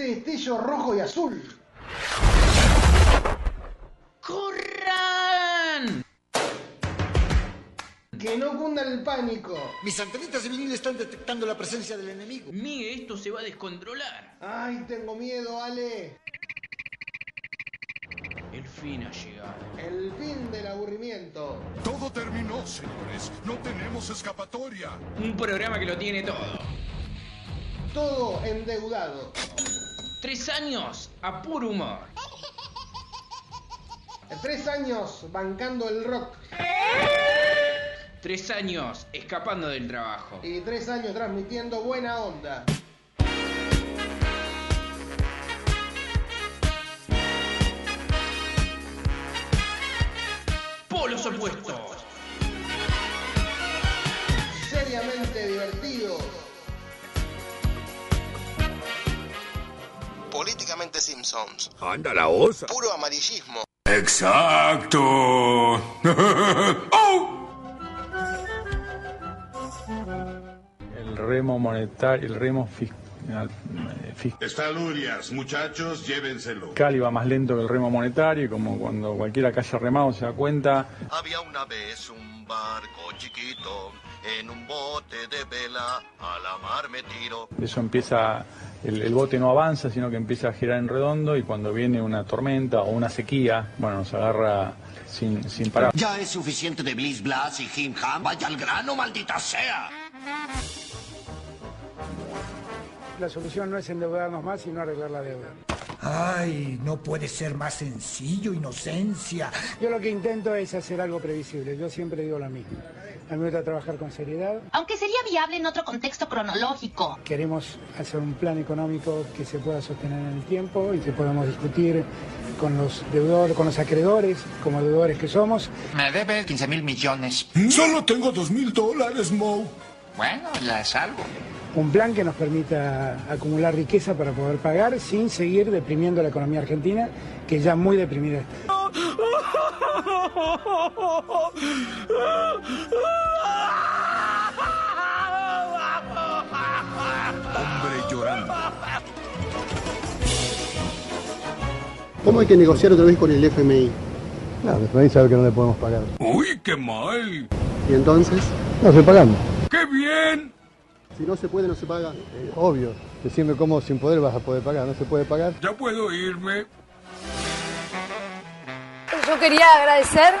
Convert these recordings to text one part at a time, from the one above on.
ese destello rojo y azul. ¡Corran! Que no cunda el pánico. Mis antenitas de vinil están detectando la presencia del enemigo. Miguel, esto se va a descontrolar. Ay, tengo miedo, Ale. El fin ha llegado. El fin del aburrimiento. Todo terminó, señores. No tenemos escapatoria. Un programa que lo tiene todo. Todo endeudado. Tres años a puro humor. Tres años bancando el rock. Tres años escapando del trabajo. Y tres años transmitiendo buena onda. Polos opuestos. Seriamente divertidos. Políticamente Simpsons. Anda la osa. Puro amarillismo. Exacto. ¡Oh! El remo monetario, el remo fiscal, Está Lurias, muchachos, llévenselo. fiscal iba más lento que el remo monetario y como cuando cualquiera que haya remado se da cuenta, Había una vez un barco chiquito en un bote de vela. A la mar me tiro. eso empieza, el, el bote no avanza, sino que empieza a girar en redondo y cuando viene una tormenta o una sequía, bueno, nos agarra sin, sin parar. Ya es suficiente de Bliss Blas y Jim Ham. Vaya al grano, maldita sea. La solución no es endeudarnos más, sino arreglar la deuda. Ay, no puede ser más sencillo, inocencia. Yo lo que intento es hacer algo previsible. Yo siempre digo lo mismo. A mí me gusta trabajar con seriedad. Aunque sería viable en otro contexto cronológico. Queremos hacer un plan económico que se pueda sostener en el tiempo y que podamos discutir con los deudores, con los acreedores, como deudores que somos. Me debe 15 mil millones. Solo tengo dos mil dólares, Mo. Bueno, ya es algo. Un plan que nos permita acumular riqueza para poder pagar sin seguir deprimiendo la economía argentina, que ya muy deprimida está. Hombre llorando. ¿Cómo hay que negociar otra vez con el FMI? No, el FMI sabe que no le podemos pagar. Uy, qué mal. ¿Y entonces? No, estoy pagando. ¡Qué bien! Si no se puede, no se paga. Eh, obvio. Decime cómo sin poder vas a poder pagar. ¿No se puede pagar? Ya puedo irme. Yo quería agradecer,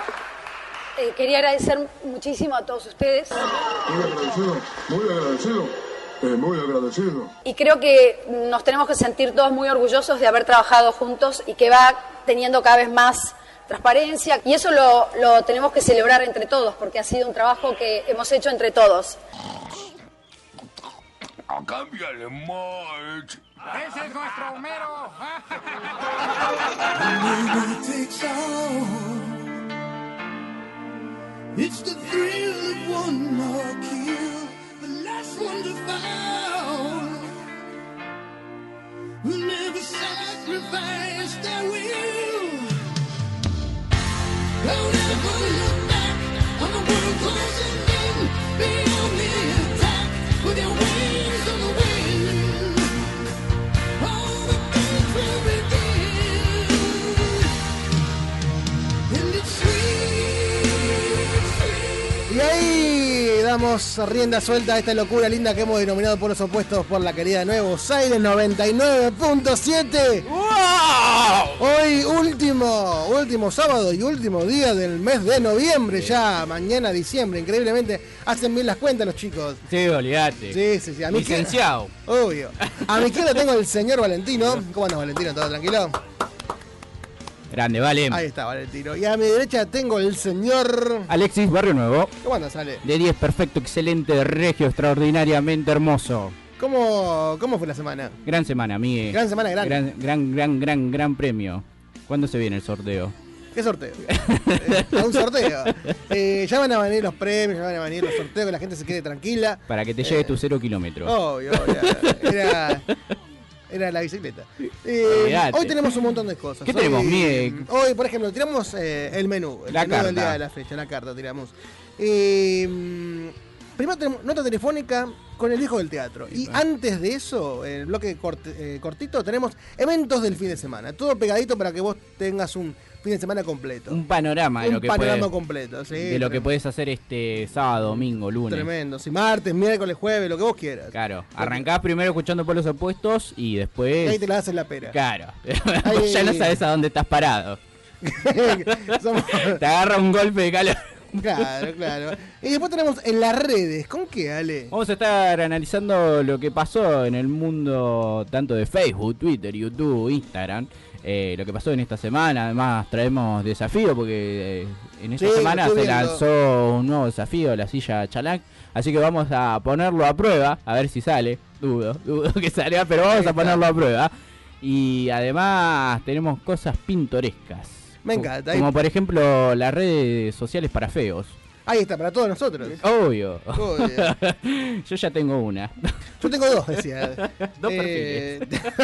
eh, quería agradecer muchísimo a todos ustedes Muy agradecido, muy agradecido, eh, muy agradecido. y creo que nos tenemos que sentir todos muy orgullosos de haber trabajado juntos y que va teniendo cada vez más transparencia y eso lo, lo tenemos que celebrar entre todos porque ha sido un trabajo que hemos hecho entre todos. Cámbiale, Marge. Ese es nuestro Homero. It's the thrill of one more kill, the last one to fall. Who never sacrifice their will. Don't ever look back on the world closing in. Be on the attack with your damos rienda suelta a esta locura linda que hemos denominado por los opuestos por la querida Nuevo Aires 99.7. Hoy último, último sábado y último día del mes de noviembre, ya mañana diciembre, increíblemente hacen bien las cuentas los chicos. Sí, olvídate. Sí, sí, sí. A mi Licenciado. izquierda- Obvio. A mi izquierda tengo el señor Valentino. ¿Cómo andas, Valentino? ¿Todo tranquilo? Grande, vale. Ahí está, Valentino. Y a mi derecha tengo el señor. Alexis Barrio Nuevo. ¿Cómo andas, Ale? De 10, perfecto, excelente, regio, extraordinariamente hermoso. ¿Cómo, ¿Cómo fue la semana? Gran semana, amigue. Gran semana, gran. Gran, gran, gran, gran, gran premio. ¿Cuándo se viene el sorteo? ¿Qué sorteo? Eh, un sorteo. Eh, ya van a venir los premios, ya van a venir los sorteos, que la gente se quede tranquila. Para que te llegue tu cero kilómetros. Obvio, obvio. Era, era la bicicleta. Eh, hoy tenemos un montón de cosas. ¿Qué Hoy- tenemos, Mie? Hoy, por ejemplo, tiramos eh, el menú. El La menú del carta. día de la fecha, la carta tiramos. Eh, mm, primero tenemos nota telefónica con el hijo del teatro. Y antes de eso, el bloque eh, cortito, tenemos eventos del fin de semana. Todo pegadito para que vos tengas un fin de semana completo. Un panorama de Un lo que panorama puedes- completo, sí, de lo que puedes hacer este sábado, domingo, lunes. Tremendo. Si martes, miércoles, jueves, lo que vos quieras. Claro, arrancás primero escuchando por los opuestos y después. ahí te la en la pera. Claro, Ahí- ya no sabes a dónde estás parado. Somos- Te agarra un golpe de calor. Claro, claro. Y después tenemos en las redes. ¿Con qué, Ale? Vamos a estar analizando lo que pasó en el mundo tanto de Facebook, Twitter, YouTube, Instagram. Eh, lo que pasó en esta semana. Además, traemos desafío porque eh, en esta Sí, semana se viendo. lanzó un nuevo desafío, la silla Chalac. Así que vamos a ponerlo a prueba, a ver si sale. Dudo, dudo que salga, pero vamos a ponerlo a prueba. Y además tenemos cosas pintorescas. Me encanta. Como por ejemplo las redes sociales para feos. Ahí está, para todos nosotros. Obvio. Obvio. Yo ya tengo una. Yo tengo dos, decía. Dos Eh,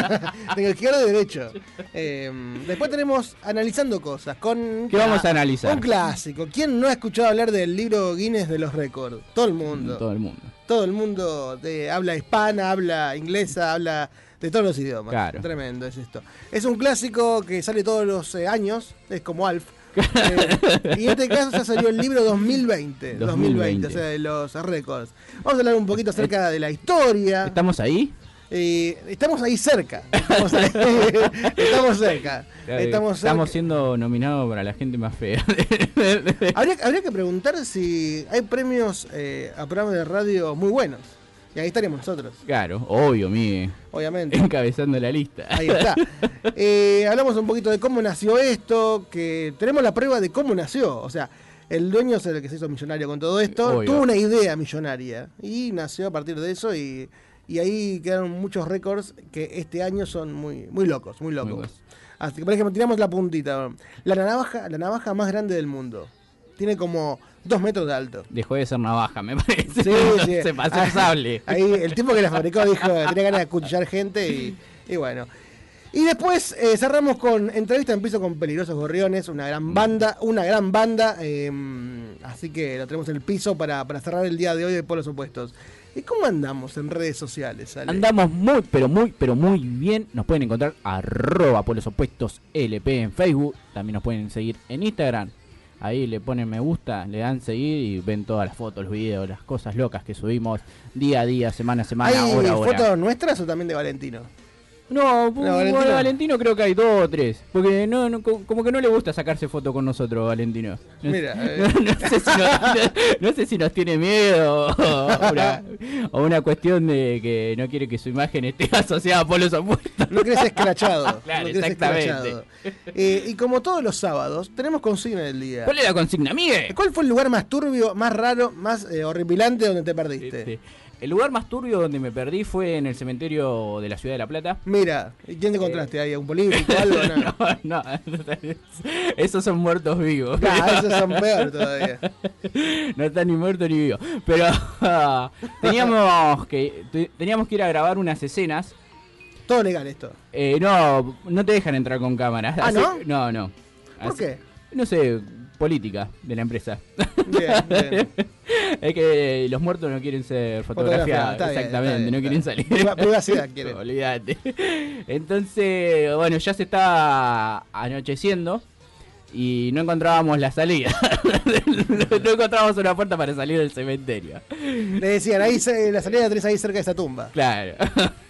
tengo izquierdo y derecho. Eh, después tenemos analizando cosas. Con, ¿Qué vamos a analizar? Un clásico. ¿Quién no ha escuchado hablar del libro Guinness de los récords? Todo el mundo. Todo el mundo. Todo el mundo de habla hispana, habla inglesa, habla de todos los idiomas. Claro. Tremendo es esto. Es un clásico que sale todos los eh, años, es como Alf. Eh, y en este caso ya salió el libro 2020, 2020, 2020, o sea, de los récords. Vamos a hablar un poquito acerca de la historia. ¿Estamos ahí? Eh, estamos ahí cerca. Estamos, ahí- estamos cerca. Eh, Estamos cerca. Estamos siendo nominados para la gente más fea. Habría, habría que preguntar si hay premios eh, a programas de radio muy buenos. Y ahí estaríamos nosotros, claro, obvio, Miguel. obviamente. Encabezando la lista. Ahí está. Eh, hablamos un poquito de cómo nació esto, que tenemos la prueba de cómo nació. O sea, el dueño es el que se hizo millonario con todo esto. Obvio. Tuvo una idea millonaria y nació a partir de eso y, y ahí quedaron muchos récords que este año son muy, muy locos, muy locos. Así que, por ejemplo, tiramos la puntita. La navaja, la navaja más grande del mundo. Tiene como dos metros de alto. Dejó de ser navaja, me parece. Sí, sí. Se pasó el sable. Ahí el tipo que la fabricó dijo que tenía ganas de cuchillar gente y, y bueno. Y después eh, cerramos con entrevista en piso con Peligrosos Gorriones, una gran banda, una gran banda. eh, así que lo tenemos en el piso para, para cerrar el día de hoy de Polos Opuestos. ¿Y cómo andamos en redes sociales, Ale? Andamos muy, pero muy, pero muy bien. Nos pueden encontrar arroba por los opuestos LP en Facebook. También nos pueden seguir en Instagram. Ahí le ponen me gusta, le dan seguir y ven todas las fotos, los videos, las cosas locas que subimos día a día, semana a semana, ¿Hay hora a hora. fotos nuestras o también de Valentino? No, No, Valentino. Valentino. Valentino creo que hay dos o tres. Porque no, no, co- como que no le gusta sacarse foto con nosotros, Valentino. No, Mira, eh. no, sé, si nos, no- no sé si nos tiene miedo o una, o una cuestión de que no quiere que su imagen esté asociada a polos opuestos. No querés escrachado. Claro, exactamente. escrachado. Eh, y como todos los sábados, tenemos consigna del día. ¿Cuál es la consigna, Miguel? ¿Cuál fue el lugar más turbio, más raro, más eh, horripilante donde te perdiste? Este, el lugar más turbio donde me perdí fue en el cementerio de la ciudad de La Plata. Mira, ¿y ¿quién te encontraste ahí? ¿Un político o algo? No. no, esos son muertos vivos. Claro, esos son peor todavía. no están ni muertos ni vivos. Pero teníamos que te- teníamos que ir a grabar unas escenas. Todo legal esto. Eh, no, no te dejan entrar con cámaras. ¿Ah, Así- no? No, no. ¿Por Así- qué? No sé, política de la empresa. Bien, bien. es que los muertos no quieren ser Fotografiado, fotografiados. está exactamente, está bien, no está quieren salir. Priva- privacidad quieren. Olvídate. Entonces, bueno, ya se estaba anocheciendo y no encontrábamos la salida. no encontrábamos una puerta para salir del cementerio. Le decían, ahí se- la salida la tenés ahí cerca de esa tumba. Claro,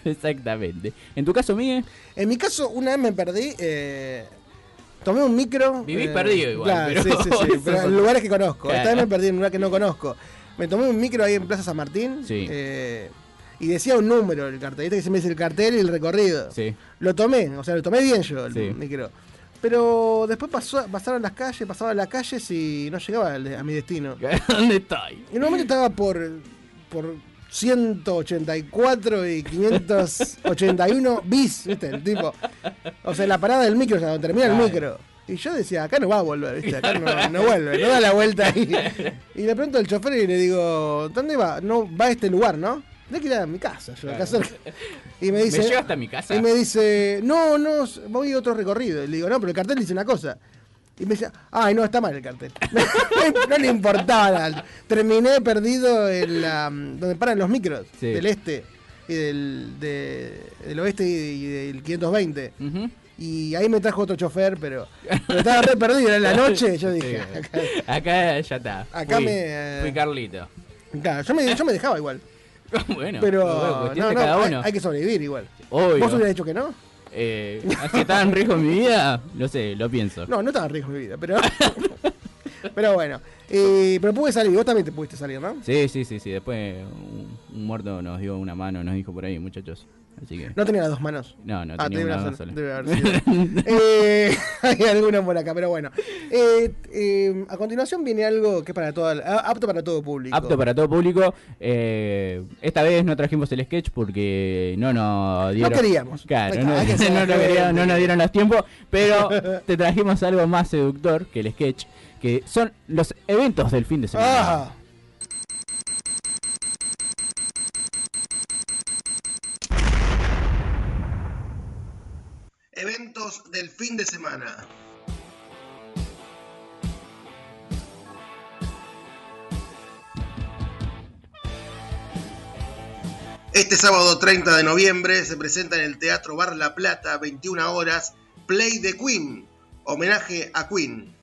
exactamente. ¿En tu caso, Miguel? En mi caso, una vez me perdí. eh, tomé un micro. Vivís eh, perdido igual, Claro, pero sí, sí, sí. pero en lugares que conozco. Esta vez me perdí en un lugar que no conozco. Me tomé un micro ahí en Plaza San Martín. Sí. eh, y decía un número el cartel. Viste que se me dice el cartel y el recorrido. Sí. Lo tomé, o sea, lo tomé bien yo, el Sí. micro. Pero después pasó, pasaron las calles, pasaba las calles y no llegaba a mi destino. ¿Dónde estoy? En un momento estaba por, por 184 y 581 bis, ¿viste? El tipo. O sea, la parada del micro, o sea, donde termina el micro. Y yo decía, acá no va a volver, ¿viste? Acá no, no vuelve, no da la vuelta ahí. Y le pregunto al chofer y le digo, ¿dónde va? No, va a este lugar, ¿no? Tenés que ir a mi casa, yo, acá Claro. cerca. Y me dice. ¿Me lleva hasta mi casa? Y me dice, no, no, voy a otro recorrido. Y le digo, no, pero el cartel dice una cosa. Y me decía, ay, no, está mal el cartel. no le importaba. Terminé perdido en la, donde paran los micros, Sí. del este y del, de- del oeste y, del 520. Y ahí me trajo otro chofer, pero, pero estaba re perdido. Era en la noche, yo dije, Sí. acá, Acá ya está. Acá Fui, me, Fui Carlito. claro, yo me, yo me dejaba igual. bueno, Pero no, no, hay, que sobrevivir igual. Obvio. ¿Vos hubieras dicho que no? Eh, estaba en riesgo mi vida, no sé, lo pienso. No, no estaba en riesgo mi vida, pero. pero bueno. Eh, pero pude salir, vos también te pudiste salir, ¿no? Sí, sí, sí, sí. Después un, un muerto nos dio una mano, nos dijo por ahí, muchachos. Así que. No tenía las dos manos. No, no Ah, tenía una sola. sola, debe haber sido. Eh, hay alguna por acá, pero bueno. Eh, eh, a continuación viene algo que es para todo, apto para todo público. Apto para todo público. Eh, esta vez no trajimos el sketch porque no nos dieron. queríamos. Claro, no, no no nos dieron los tiempos. Pero te trajimos algo más seductor que el sketch, que son los eventos del fin de semana. Ah, Eventos del fin de semana. Este sábado 30 de noviembre se presenta en el Teatro Bar La Plata, 21 horas, Play the Queen, homenaje a Queen.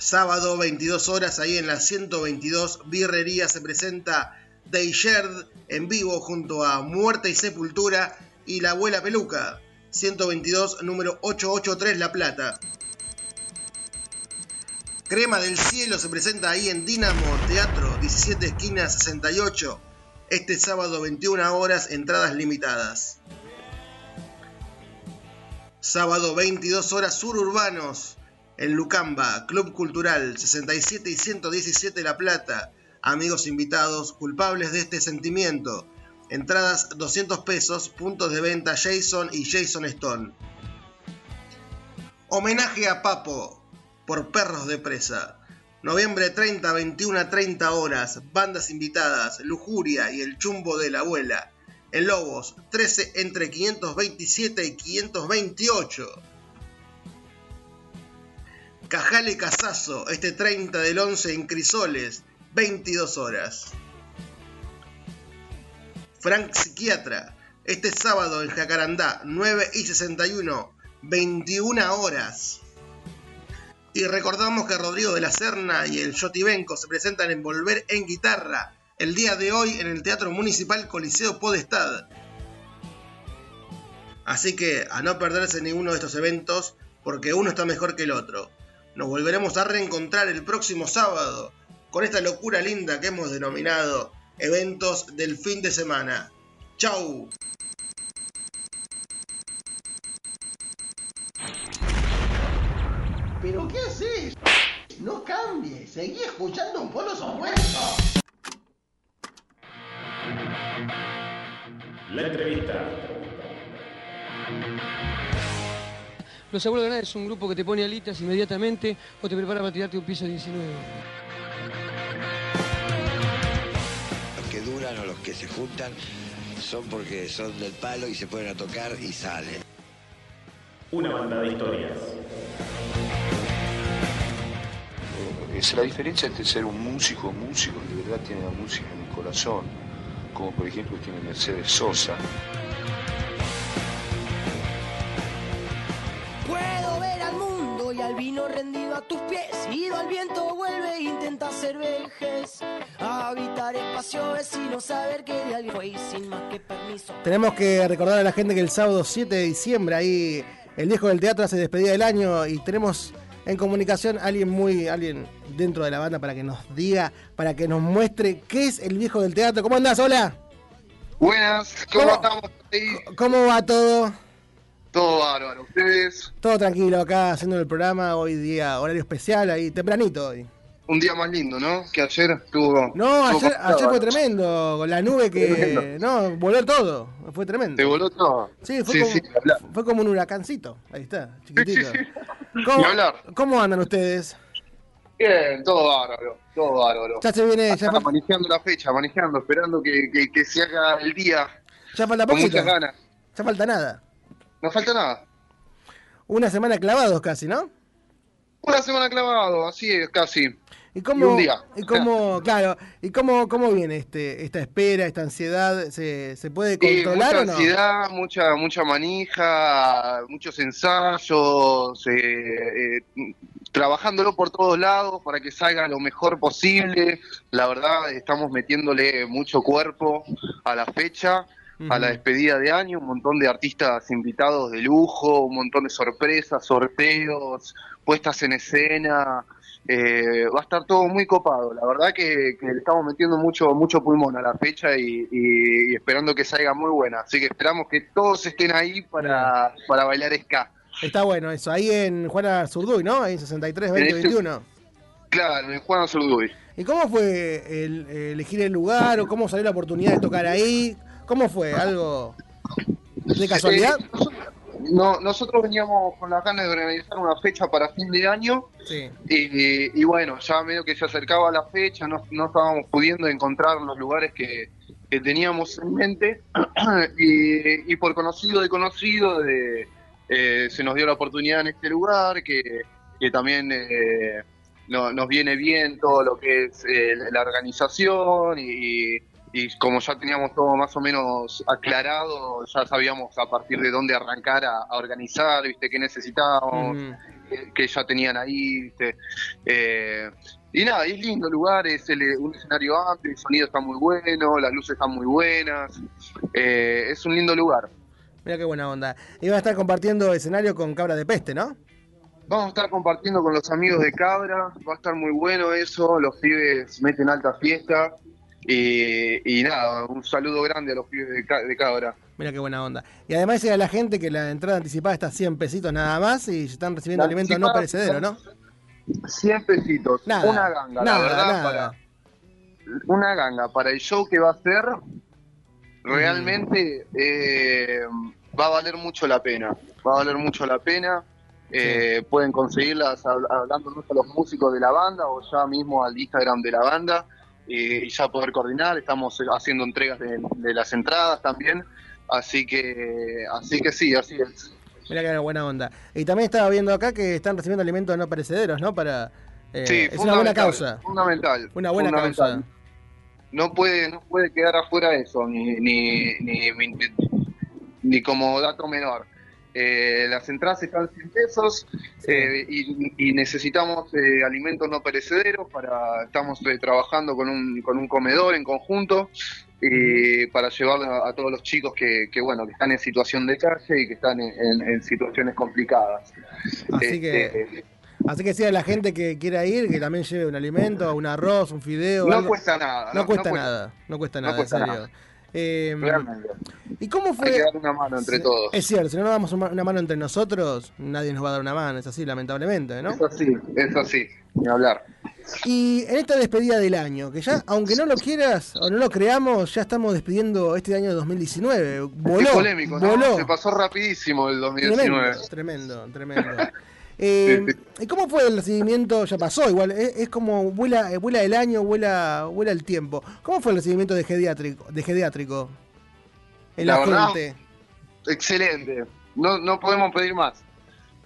Sábado 22 horas, ahí en la 122 Birrería se presenta Day Shared en vivo junto a Muerte y Sepultura y La Abuela Peluca. 122 número 883 La Plata. Crema del Cielo se presenta ahí en Dinamo Teatro, 17 esquinas 68. Este sábado 21 horas, entradas limitadas. Sábado 22 horas Sururbanos en Lucamba, Club Cultural 67 y 117 La Plata. Amigos invitados, culpables de este sentimiento. Entradas 200 pesos, puntos de venta Jason y Jason Stone. Homenaje a Papo por Perros de Presa. Noviembre 30, 21 a 30 horas. Bandas invitadas, Lujuria y El Chumbo de la Abuela. En Lobos, 13 entre 527 y 528. Cajale Casazo, este 30 del 11 en Crisoles, 22 horas. Frank Psiquiatra, este sábado en Jacarandá, 9 y 61, 21 horas. Y recordamos que Rodrigo de la Serna y el Yotibenco se presentan en Volver en Guitarra el día de hoy en el Teatro Municipal Coliseo Podestad. Así que a no perderse ninguno de estos eventos porque uno está mejor que el otro. Nos volveremos a reencontrar el próximo sábado con esta locura linda que hemos denominado eventos del fin de semana. ¡Chau! ¿Pero qué haces? No cambies, seguí escuchando un polo opuesto. La entrevista. Los Abuelos de Nada es un grupo que te pone alitas inmediatamente o te prepara para tirarte un piso 19. Los que duran o los que se juntan son porque son del palo y se ponen a tocar y salen. Una banda de historias. Es la diferencia entre ser un músico, músico que de verdad tiene la música en el corazón, como por ejemplo tiene Mercedes Sosa. Vino rendido a tus pies. Ido al viento vuelve e intenta ser vejez. Habitar espacio vecino, saber que de alguien fue y sin más que permiso. Tenemos que recordar a la gente que el sábado 7 de diciembre ahí el viejo del teatro hace despedida del año y tenemos en comunicación a alguien muy, alguien dentro de la banda para que nos diga, para que nos muestre qué es el viejo del teatro. ¿Cómo andás? Hola. Buenas, ¿cómo, ¿Cómo? estamos ahí? ¿Cómo va todo? Todo bárbaro. ¿Ustedes? Todo tranquilo acá haciendo el programa, hoy día horario especial, ahí tempranito hoy. Un día más lindo, ¿no? Que ayer estuvo. No, estuvo ayer, ayer fue tremendo, con la nube que... Tremendo. No, voló todo, fue tremendo. ¿Te voló todo? Sí, fue, Sí, como, sí, habla- fue como un huracancito, ahí está, chiquitito. Ni ¿Cómo, hablar. ¿Cómo andan ustedes? Bien, todo bárbaro, todo bárbaro. Ya se viene, ya, fal- manejando la fecha, manejando, esperando que, que, que se haga el día. ya falta Con poquito. muchas ganas. Ya falta nada. No falta nada. Una semana clavados casi, ¿no? Una semana clavado, así es, casi. ¿Y Y cómo, un día. y cómo, claro, y cómo, cómo viene este, esta espera, esta ansiedad? ¿Se, se puede Y controlar mucha o no? ansiedad, mucha, mucha manija, muchos ensayos, eh, eh, trabajándolo por todos lados para que salga lo mejor posible. La verdad, estamos metiéndole mucho cuerpo a la fecha, a la despedida de año, un montón de artistas invitados de lujo, un montón de sorpresas, sorteos, puestas en escena. Eh, va a estar todo muy copado. La verdad que, que le estamos metiendo mucho mucho pulmón a la fecha y, y- y esperando que salga muy buena. Así que esperamos que todos estén ahí para, para bailar ska. Está bueno eso, ahí en Juana Zurduy, ¿no? Ahí en 63, 20, En ese- 21. Claro, en Juan Zurduy. ¿Y cómo fue el, elegir el lugar o cómo salió la oportunidad de tocar ahí? ¿Cómo fue? ¿Algo de casualidad? Eh, nosotros- no, nosotros veníamos con las ganas de organizar una fecha para fin de año Sí. y, y bueno, ya medio que se acercaba la fecha, no, no estábamos pudiendo encontrar los lugares que, que teníamos en mente y, y por conocido de conocido de, eh, se nos dio la oportunidad en este lugar que, que también eh, no- nos viene bien todo lo que es eh, la organización y, y como ya teníamos todo más o menos aclarado, ya sabíamos a partir de dónde arrancar a, a organizar, viste, qué necesitábamos, Ujú. que, que ya tenían ahí, viste. Eh, y nada, es lindo el lugar, es el- un escenario amplio, el sonido está muy bueno, las luces están muy buenas, eh, es un lindo lugar. Mira qué buena onda. Iba a estar compartiendo escenario con Cabra de Peste, ¿no? Vamos a estar compartiendo con los amigos de Cabra, va a estar muy bueno eso, los pibes meten alta fiesta y, y nada, un saludo grande a los pibes de, Ca- de Cabra. Mira qué buena onda. Y además dice a la gente que la entrada anticipada está a 100 pesitos nada más y están recibiendo alimentos no perecederos, ¿no? 100 pesitos, Nada, una ganga, nada, la verdad, nada. para una ganga para el show que va a hacer, realmente eh, va a valer mucho la pena, va a valer mucho la pena. Eh, Pueden conseguirlas hab- hablando a los músicos de la banda o ya mismo al Instagram de la banda eh, y ya poder coordinar. Estamos haciendo entregas de, de las entradas también, así que así que sí, así es. Mira qué buena onda. Y también estaba viendo acá que están recibiendo alimentos no perecederos, ¿no? Para eh, Sí, es una buena causa. Fundamental. Una buena fundamental. causa. No puede, no puede quedar afuera eso, ni, ni, ni, ni- ni como dato menor. Eh, las entradas están 100 pesos eh, y, y necesitamos eh, alimentos no perecederos para estamos eh, trabajando con un, con un comedor en conjunto para llevar a, a todos los chicos que, que, bueno que están en situación de calle y que están en, en- en situaciones complicadas. Así que, Este, así que sí, a la gente que quiera ir, que también lleve un alimento, un arroz, un fideo. No algo. cuesta nada, No, no- cuesta no cuesta- nada. No cuesta no nada, cuesta en serio. nada. Eh. ¿Y cómo fue? Hay que dar una mano entre todos. Es cierto, si no nos damos una mano entre nosotros, nadie nos va a dar una mano, es así, lamentablemente, ¿no? Es así, es así, ni hablar. Y en esta despedida del año, que ya, aunque no lo quieras o no lo creamos, ya estamos despidiendo este año 2019. Voló, Qué polémico, ¿no? voló. Se pasó rapidísimo el 2019. Tremendo, tremendo, tremendo. Eh, ¿Y cómo fue el recibimiento? Ya pasó, igual, es, es como vuela, eh, vuela el año, vuela, vuela el tiempo. ¿Cómo fue el recibimiento de Gediátrico? De gediátrico? En la, La verdad, gente. Excelente. No, no podemos pedir más.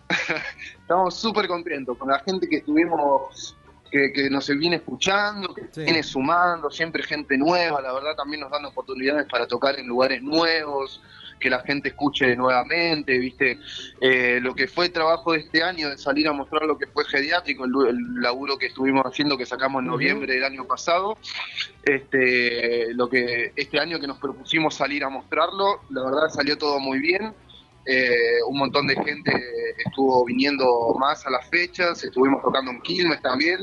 Estamos súper contentos con la gente que estuvimos, que, que nos viene escuchando, que viene sumando, siempre gente nueva. La verdad, también nos dan oportunidades para tocar en lugares nuevos, que la gente escuche nuevamente, ¿viste? Eh, lo que fue el trabajo de este año, de salir a mostrar lo que fue Geriátrico, el, el laburo que estuvimos haciendo, que sacamos en noviembre del año pasado, este, lo que este año que nos propusimos salir a mostrarlo, la verdad salió todo muy bien. Eh, un montón de gente estuvo viniendo más a las fechas, estuvimos tocando en Quilmes también,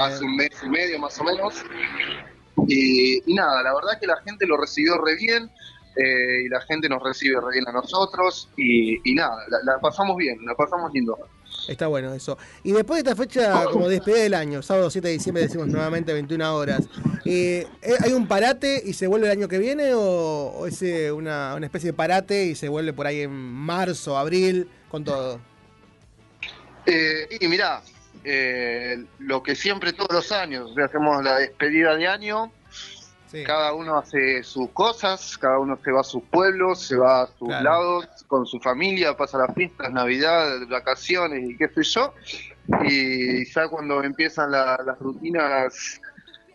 hace un mes y medio más o menos. Y, y nada, la verdad que la gente lo recibió re bien, eh, y la gente nos recibe re bien a nosotros, y, y nada, la, la pasamos bien, la pasamos lindo. Está bueno eso. Y después de esta fecha, como despedida del año, sábado 7 de diciembre, decimos nuevamente 21 horas, eh, ¿eh, ¿hay un parate y se vuelve el año que viene o, o es eh, una, una especie de parate y se vuelve por ahí en marzo, abril, con todo? Eh, y mirá, lo que siempre todos los años, hacemos la despedida de año Sí. Cada uno hace sus cosas, cada uno se va a sus pueblos, se va a sus Claro. lados, con su familia, pasa las fiestas, Navidad, vacaciones y qué sé yo. Y ya cuando empiezan la- las rutinas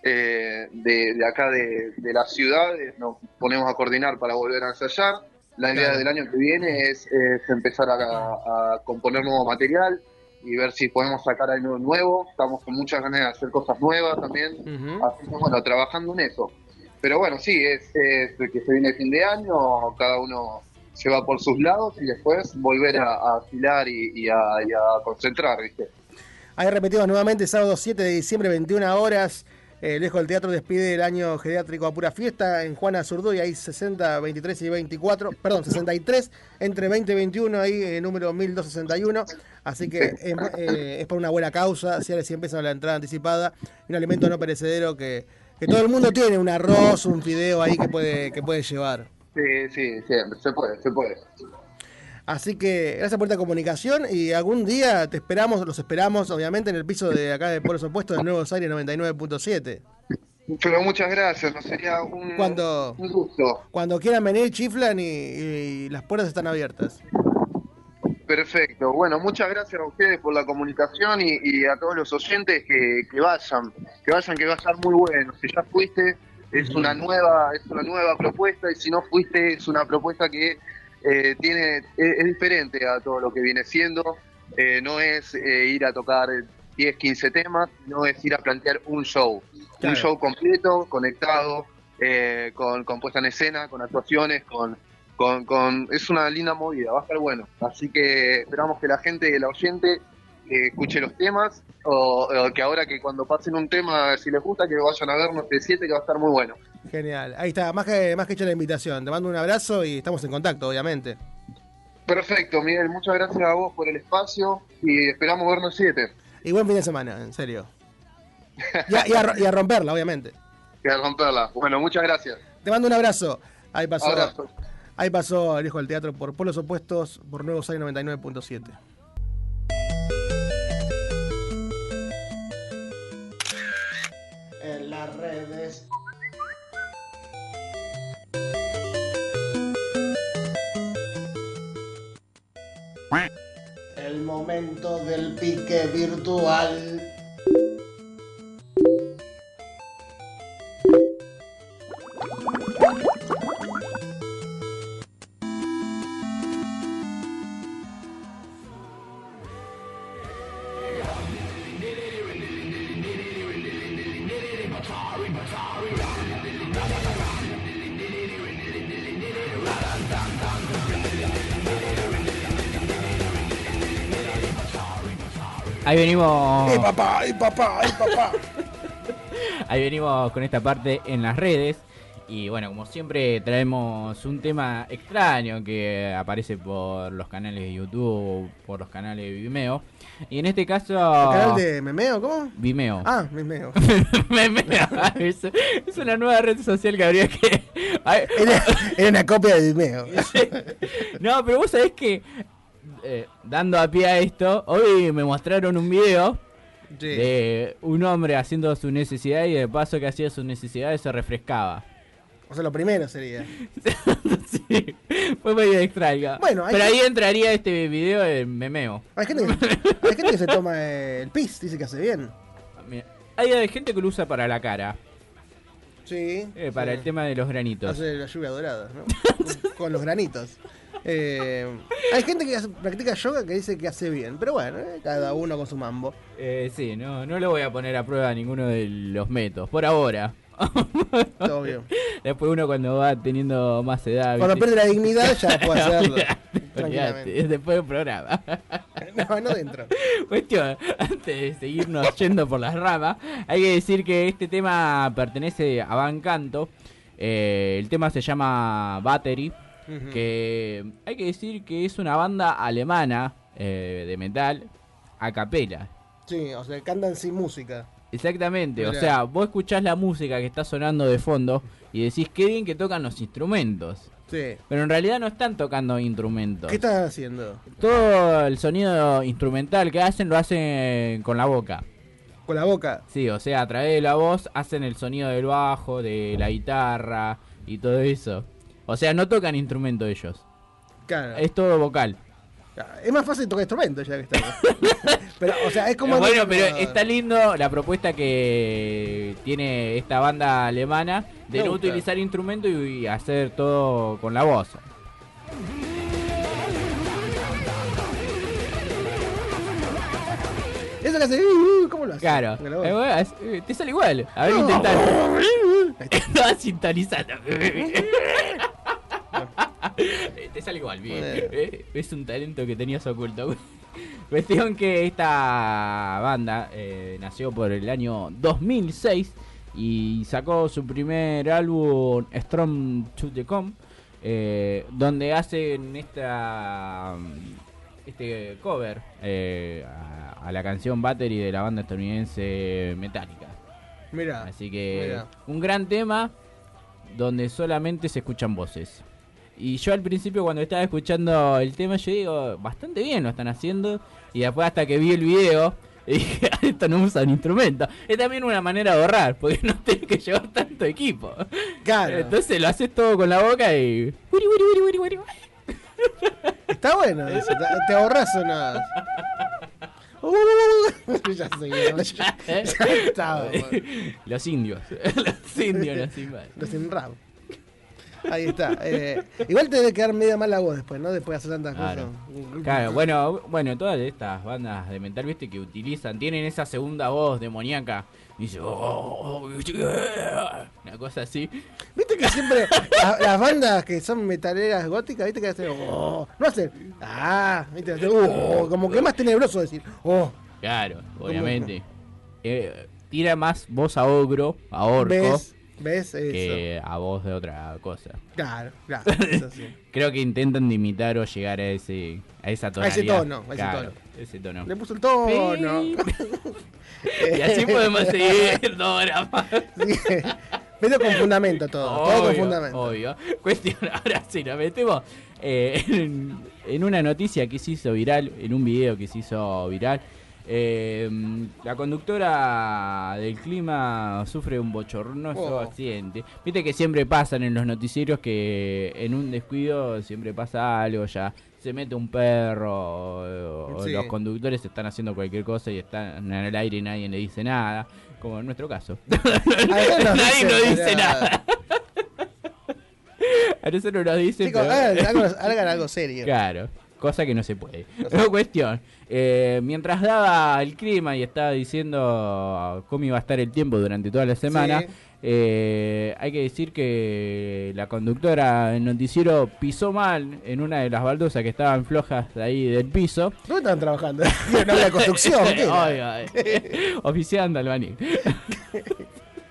eh, de, de acá de, de las ciudades, nos ponemos a coordinar para volver a ensayar. La idea Claro. del año que viene es, es empezar a, a componer nuevo material y ver si podemos sacar algo nuevo. Estamos con muchas ganas de hacer cosas nuevas también. Así que bueno, trabajando en eso. Pero bueno, sí, es, es que se viene el fin de año, cada uno se va por sus lados y después volver a, a afilar y, y a, y a concentrar, ¿viste? Ahí repetimos nuevamente, sábado 7 de diciembre, 21 horas. El Lejos del Teatro despide el año geriátrico a pura fiesta en Juana Zurduy, ahí 60, 23 y 24, perdón, 63, entre 20 y 21, ahí eh, número 1261. Así que es, eh, es por una buena causa, si ahora sí empieza la entrada anticipada, un alimento no perecedero que, que todo el mundo tiene, un arroz, un fideo ahí que puede, que puede llevar. Sí, sí, siempre, se puede, se puede. Así que gracias por esta comunicación y algún día te esperamos, los esperamos obviamente en el piso de acá de Polos Opuestos de Nuevos Aires 99.7. Pero muchas gracias, no sería un, Cuando, un gusto. cuando quieran venir, chiflan y, y las puertas están abiertas. Perfecto. Bueno, muchas gracias a ustedes por la comunicación y, y a todos los oyentes que, que vayan, que vayan, que va a estar muy bueno. Si ya fuiste, es una nueva, es una nueva propuesta y si no fuiste, es una propuesta que eh, tiene, es, es diferente a todo lo que viene siendo. Eh, no es eh, ir a tocar 10, 15 temas, no es ir a plantear un show. Claro. Un show completo, conectado, eh, con, con puesta en escena, con actuaciones, con, con, con- es una linda movida, va a estar bueno. Así que esperamos que la gente, el oyente, eh, escuche los temas, o, o que ahora que cuando pasen un tema, si les gusta, que vayan a vernos de 7, que va a estar muy bueno. Genial. Ahí está, más que, más que hecha la invitación. Te mando un abrazo y estamos en contacto, obviamente. Perfecto, Miguel, muchas gracias a vos por el espacio y esperamos vernos 7. Y buen fin de semana, en serio. Y a, y a ro- y a romperla, obviamente. Que a romperla. Bueno, muchas gracias. Te mando un abrazo. Ahí pasó. Abrazo. Ahí pasó el hijo del teatro por Polos Opuestos por Nuevos Aires 99.7. En las redes. El momento del pique virtual. Ahí venimos. ¡Eh, papá! ¡Eh, papá! ¡Eh, papá! Ahí venimos con esta parte en las redes. Y bueno, como siempre traemos un tema extraño que aparece por los canales de YouTube, por los canales de Vimeo. Y en este caso... ¿El canal de Memeo? ¿Cómo? Vimeo. Ah. Memeo. es, es una nueva red social que habría que... Era, era una copia de Vimeo. no, pero vos sabés que, eh, dando a pie a esto, hoy me mostraron un video Sí. de un hombre haciendo su necesidad y de paso que hacía sus necesidades se refrescaba. O sea, lo primero sería. sí, fue medio extraño. Bueno, pero ahí entraría este video en memeo. Hay gente que, hay gente que se toma el pis, dice que hace bien. Hay gente que lo usa para la cara, Sí. eh, para sí. el tema de los granitos. Hace la lluvia dorada, ¿no? Con- Con los granitos. Eh, hay gente que hace- practica yoga que dice que hace bien, pero bueno, eh, cada uno con su mambo. Eh, sí, no, no lo voy a poner a prueba ninguno de los métodos, por ahora. Todo bien. Después uno cuando va teniendo más edad. Cuando pierde la dignidad ya puede hacerlo. Olvidate, después del programa. No, no dentro. Cuestión, antes de seguirnos yendo por las ramas, hay que decir que este tema pertenece a Van Canto. Eh, el tema se llama Battery, Que hay que decir que es una banda alemana eh, de metal a capela. Sí, o sea, cantan sin música. Exactamente, o sea, vos escuchás la música que está sonando de fondo y decís qué bien que tocan los instrumentos. Sí. Pero en realidad no están tocando instrumentos. ¿Qué están haciendo? Todo el sonido instrumental que hacen lo hacen con la boca. Con la boca. Sí, o sea, a través de la voz hacen el sonido del bajo, de la guitarra y todo eso. O sea, no tocan instrumento ellos. Claro. Es todo vocal. Es más fácil tocar instrumentos ya que está. pero, o sea, es como. Bueno, pero está lindo la propuesta que tiene esta banda alemana de Me no gusta. utilizar instrumento y, hacer todo con la voz. Eso que hace. uh, uh, ¿Cómo lo hace? Claro. Eh, eh, te sale igual. A ver, intentar. Estaba sintonizando. Te sale igual, bien. Eh, Es un talento que tenías oculto. Cuestión que esta banda eh, nació por el año 2006 y sacó su primer álbum Strong to the Com, eh, donde hacen esta este cover eh, a, a la canción Battery de la banda estadounidense Metallica. Mira. Así que Mira. un gran tema donde solamente se escuchan voces. Y yo al principio cuando estaba escuchando el tema yo digo, bastante bien lo están haciendo. Y después hasta que vi el video, dije, "Ah, esto no usan instrumento. Es también una manera de ahorrar, porque no tenés que llevar tanto equipo. Claro. Entonces lo haces todo con la boca y... Está bueno eso. Te, ahorras unas. Uh, ya ya, ya, ya estaba. Los indios. Los indios los. Los. Ahí está. Eh, igual te debe quedar media mal la voz después, ¿no? Después de hacer tantas Claro. cosas. Claro, bueno, bueno, todas estas bandas de metal, viste, que utilizan, tienen esa segunda voz demoníaca. Y dice, "Oh, oh, yeah", una cosa así. Viste que siempre la- las bandas que son metaleras góticas, viste que hacen. Oh, no hacen. Ah, viste, hacen, oh, como que más tenebroso decir. Oh, Claro, obviamente. Eh, tira más voz a ogro, a orco, ¿ves? ¿Ves? Eso. que a voz de otra cosa. Claro, claro. Eso sí. Creo que intentan imitar o llegar a ese a esa A tonalidad. ese tono, a ese Claro, tono. ese tono. Le puso el tono. Y así podemos seguir dos horas más. Pero con fundamento todo. todo con fundamento. Obvio. Cuestión, ahora sí, nos metemos eh, en, en una noticia que se hizo viral, en un video que se hizo viral. Eh, la conductora del clima sufre un bochornoso Oh. accidente. Viste que siempre pasan en los noticieros que en un descuido siempre pasa algo ya. Se mete un perro o, Sí. los conductores están haciendo cualquier cosa y están en el aire y nadie le dice nada. Como en nuestro caso. Nadie nos dice pero- nada. A nosotros nos dicen. Chicos, pero- hagan, algo, hagan algo serio. Claro, cosa que no se puede. Pero cuestión, eh, mientras daba el clima y estaba diciendo cómo iba a estar el tiempo durante toda la semana, Sí. eh, hay que decir que la conductora del noticiero pisó mal en una de las baldosas que estaban flojas de ahí del piso. ¿Dónde estaban trabajando? ¿No había construcción? eh. Oficiando albañil.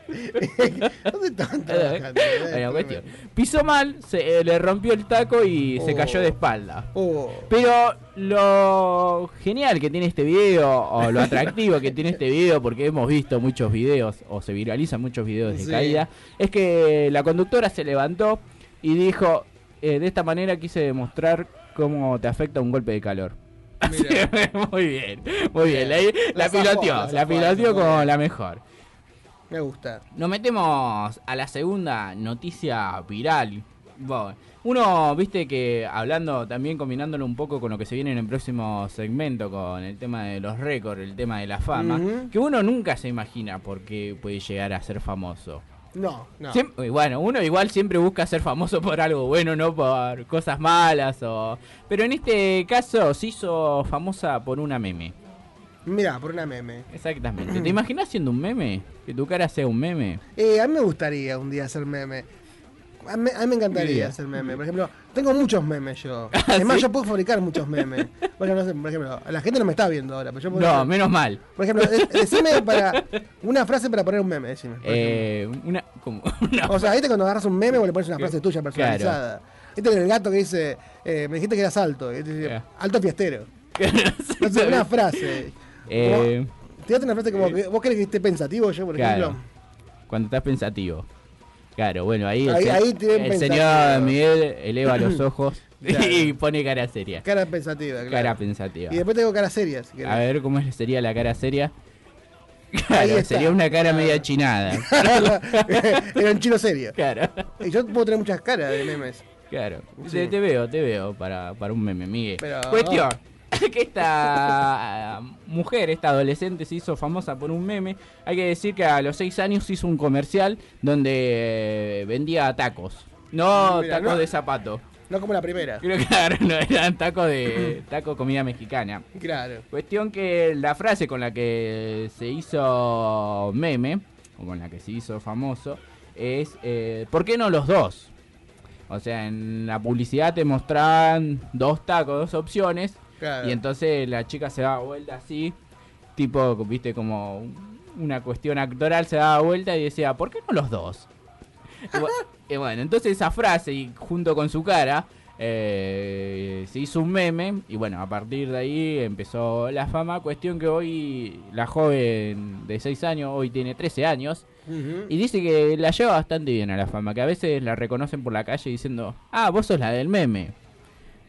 ¿Dónde estaban trabajando? Bueno, cuestión. Pisó mal, se, eh, le rompió el taco y se Oh. cayó de espalda. Oh. Pero lo genial que tiene este video, o lo atractivo que tiene este video, porque hemos visto muchos videos, o se viralizan muchos videos de Sí. caída, es que la conductora se levantó y dijo, eh, de esta manera quise demostrar cómo te afecta un golpe de calor. Muy bien, muy bien. La, la piloteó, la piloteó como la mejor. Me gusta. Nos metemos a la segunda noticia viral. Bueno, uno, viste que hablando también combinándolo un poco con lo que se viene en el próximo segmento, con el tema de los récords, el tema de la fama, que uno nunca se imagina por qué puede llegar a ser famoso. No, no. Siem- y bueno, uno igual siempre busca ser famoso por algo bueno, no por cosas malas o... Pero en este caso se hizo famosa por una meme. Mira, por una meme. Exactamente. ¿Te imaginas siendo un meme? Que tu cara sea un meme. Eh, a mí me gustaría un día hacer meme. A mí, a mí me encantaría hacer meme. Por ejemplo, tengo muchos memes yo. Es más, yo puedo fabricar muchos memes. Por ejemplo, no sé, por ejemplo, la gente no me está viendo ahora, pero yo puedo No, hacer- menos mal. Por ejemplo, de- decime para una frase para poner un meme, decime. Eh, una, como, una- O sea, ¿viste cuando agarras un meme o le pones una frase tuya personalizada? ¿Viste el gato que dice, eh, me dijiste que eras alto? y dice, Yeah. Alto fiestero. No sé, una frase. Eh, Tírate una frase como que vos querés que esté pensativo yo, por claro. ejemplo. Cuando estás pensativo. Claro, bueno, ahí, el, Ahí- se- ahí el señor Miguel eleva los ojos Claro. y pone cara seria. Cara pensativa, claro. Cara pensativa. Y después tengo cara seria, si. A ver cómo sería la cara seria. Claro, sería una cara media chinada. Era un chino serio. Claro. Y yo puedo tener muchas caras de memes. Claro. Sí. Te, te veo, te veo para, para un meme, Miguel. Pero- Cuestión. Que esta ah, mujer, esta adolescente, se hizo famosa por un meme. Hay que decir que a los 6 años hizo un comercial donde eh, vendía tacos. No Mira, tacos no- de zapato. No como la primera. Creo que claro, no eran tacos de taco comida mexicana. Claro. Cuestión que la frase con la que se hizo meme, o con la que se hizo famoso, es eh, ¿por qué no los dos? O sea, en la publicidad te mostraban dos tacos, dos opciones, Claro. y entonces la chica se daba vuelta así, tipo, viste, como una cuestión actoral, se daba vuelta y decía, ¿por qué no los dos? Y bueno, entonces esa frase y junto con su cara eh, se hizo un meme y bueno, a partir de ahí empezó la fama. Cuestión que hoy la joven de 6 años, hoy tiene 13 años y dice que la lleva bastante bien a la fama, que a veces la reconocen por la calle diciendo, ah, vos sos la del meme.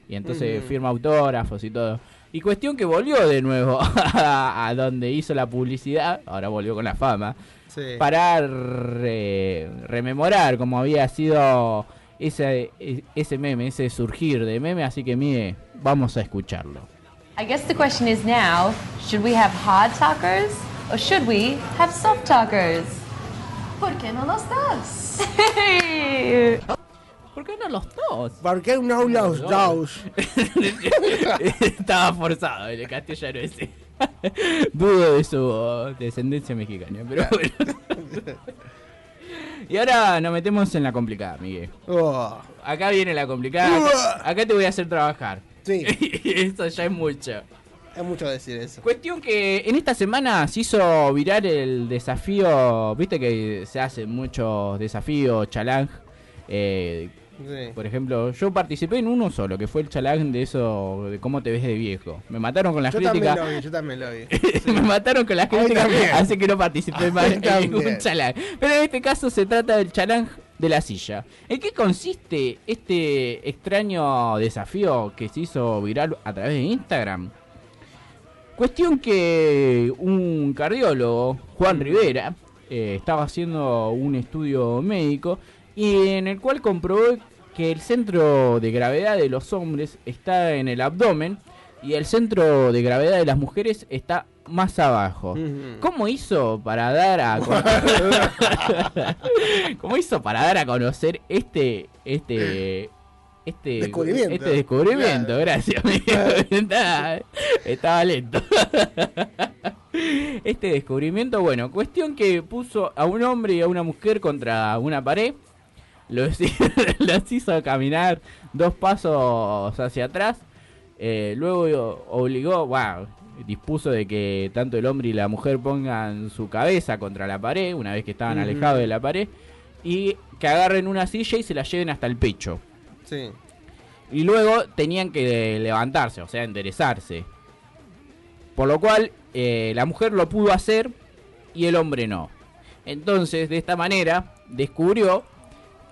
Y entonces Ujú. firma autógrafos y todo. Y cuestión que volvió de nuevo a, a donde hizo la publicidad, ahora volvió con la fama, Sí. para re- rememorar cómo había sido ese, e- ese meme, ese surgir de meme, así que mire, vamos a escucharlo. I guess the question is now, should we have hard talkers or should we have soft talkers? ¿Por qué no los dos? ¿Por qué no los dos? ¿Por qué no los dos? Estaba forzado el castellano ese. Dudo de su descendencia mexicana, pero bueno. y ahora nos metemos en la complicada, Miguel. Oh. Acá viene la complicada. Acá, acá te voy a hacer trabajar. Sí. Eso ya es mucho. Es mucho decir eso. Cuestión que en esta semana se hizo virar el desafío, viste que se hacen muchos desafíos, challenge. eh, Sí. por ejemplo, yo participé en uno solo, que fue el challenge de eso, de cómo te ves de viejo. Me mataron con las Yo también críticas. lo vi, yo también lo vi. me mataron con las críticas, también. así que no participé más en también. ningún challenge. Pero en este caso se trata del challenge de la silla. ¿En qué consiste este extraño desafío que se hizo viral a través de Instagram? Cuestión que un cardiólogo, Juan Rivera, eh, estaba haciendo un estudio médico y en el cual comprobó que el centro de gravedad de los hombres está en el abdomen y el centro de gravedad de las mujeres está más abajo. ¿Cómo hizo para dar a con- ¿Cómo hizo para dar a conocer este este este Descubrimiento. Este descubrimiento, gracias. Estaba, estaba lento. Este descubrimiento, bueno, cuestión que puso a un hombre y a una mujer contra una pared, los, los hizo caminar dos pasos hacia atrás, eh, luego obligó, wow, dispuso de que tanto el hombre y la mujer pongan su cabeza contra la pared, una vez que estaban alejados de la pared, y que agarren una silla y se la lleven hasta el pecho. Sí. Y luego tenían que levantarse, o sea, enderezarse. Por lo cual, eh, la mujer lo pudo hacer y el hombre no. Entonces, de esta manera, descubrió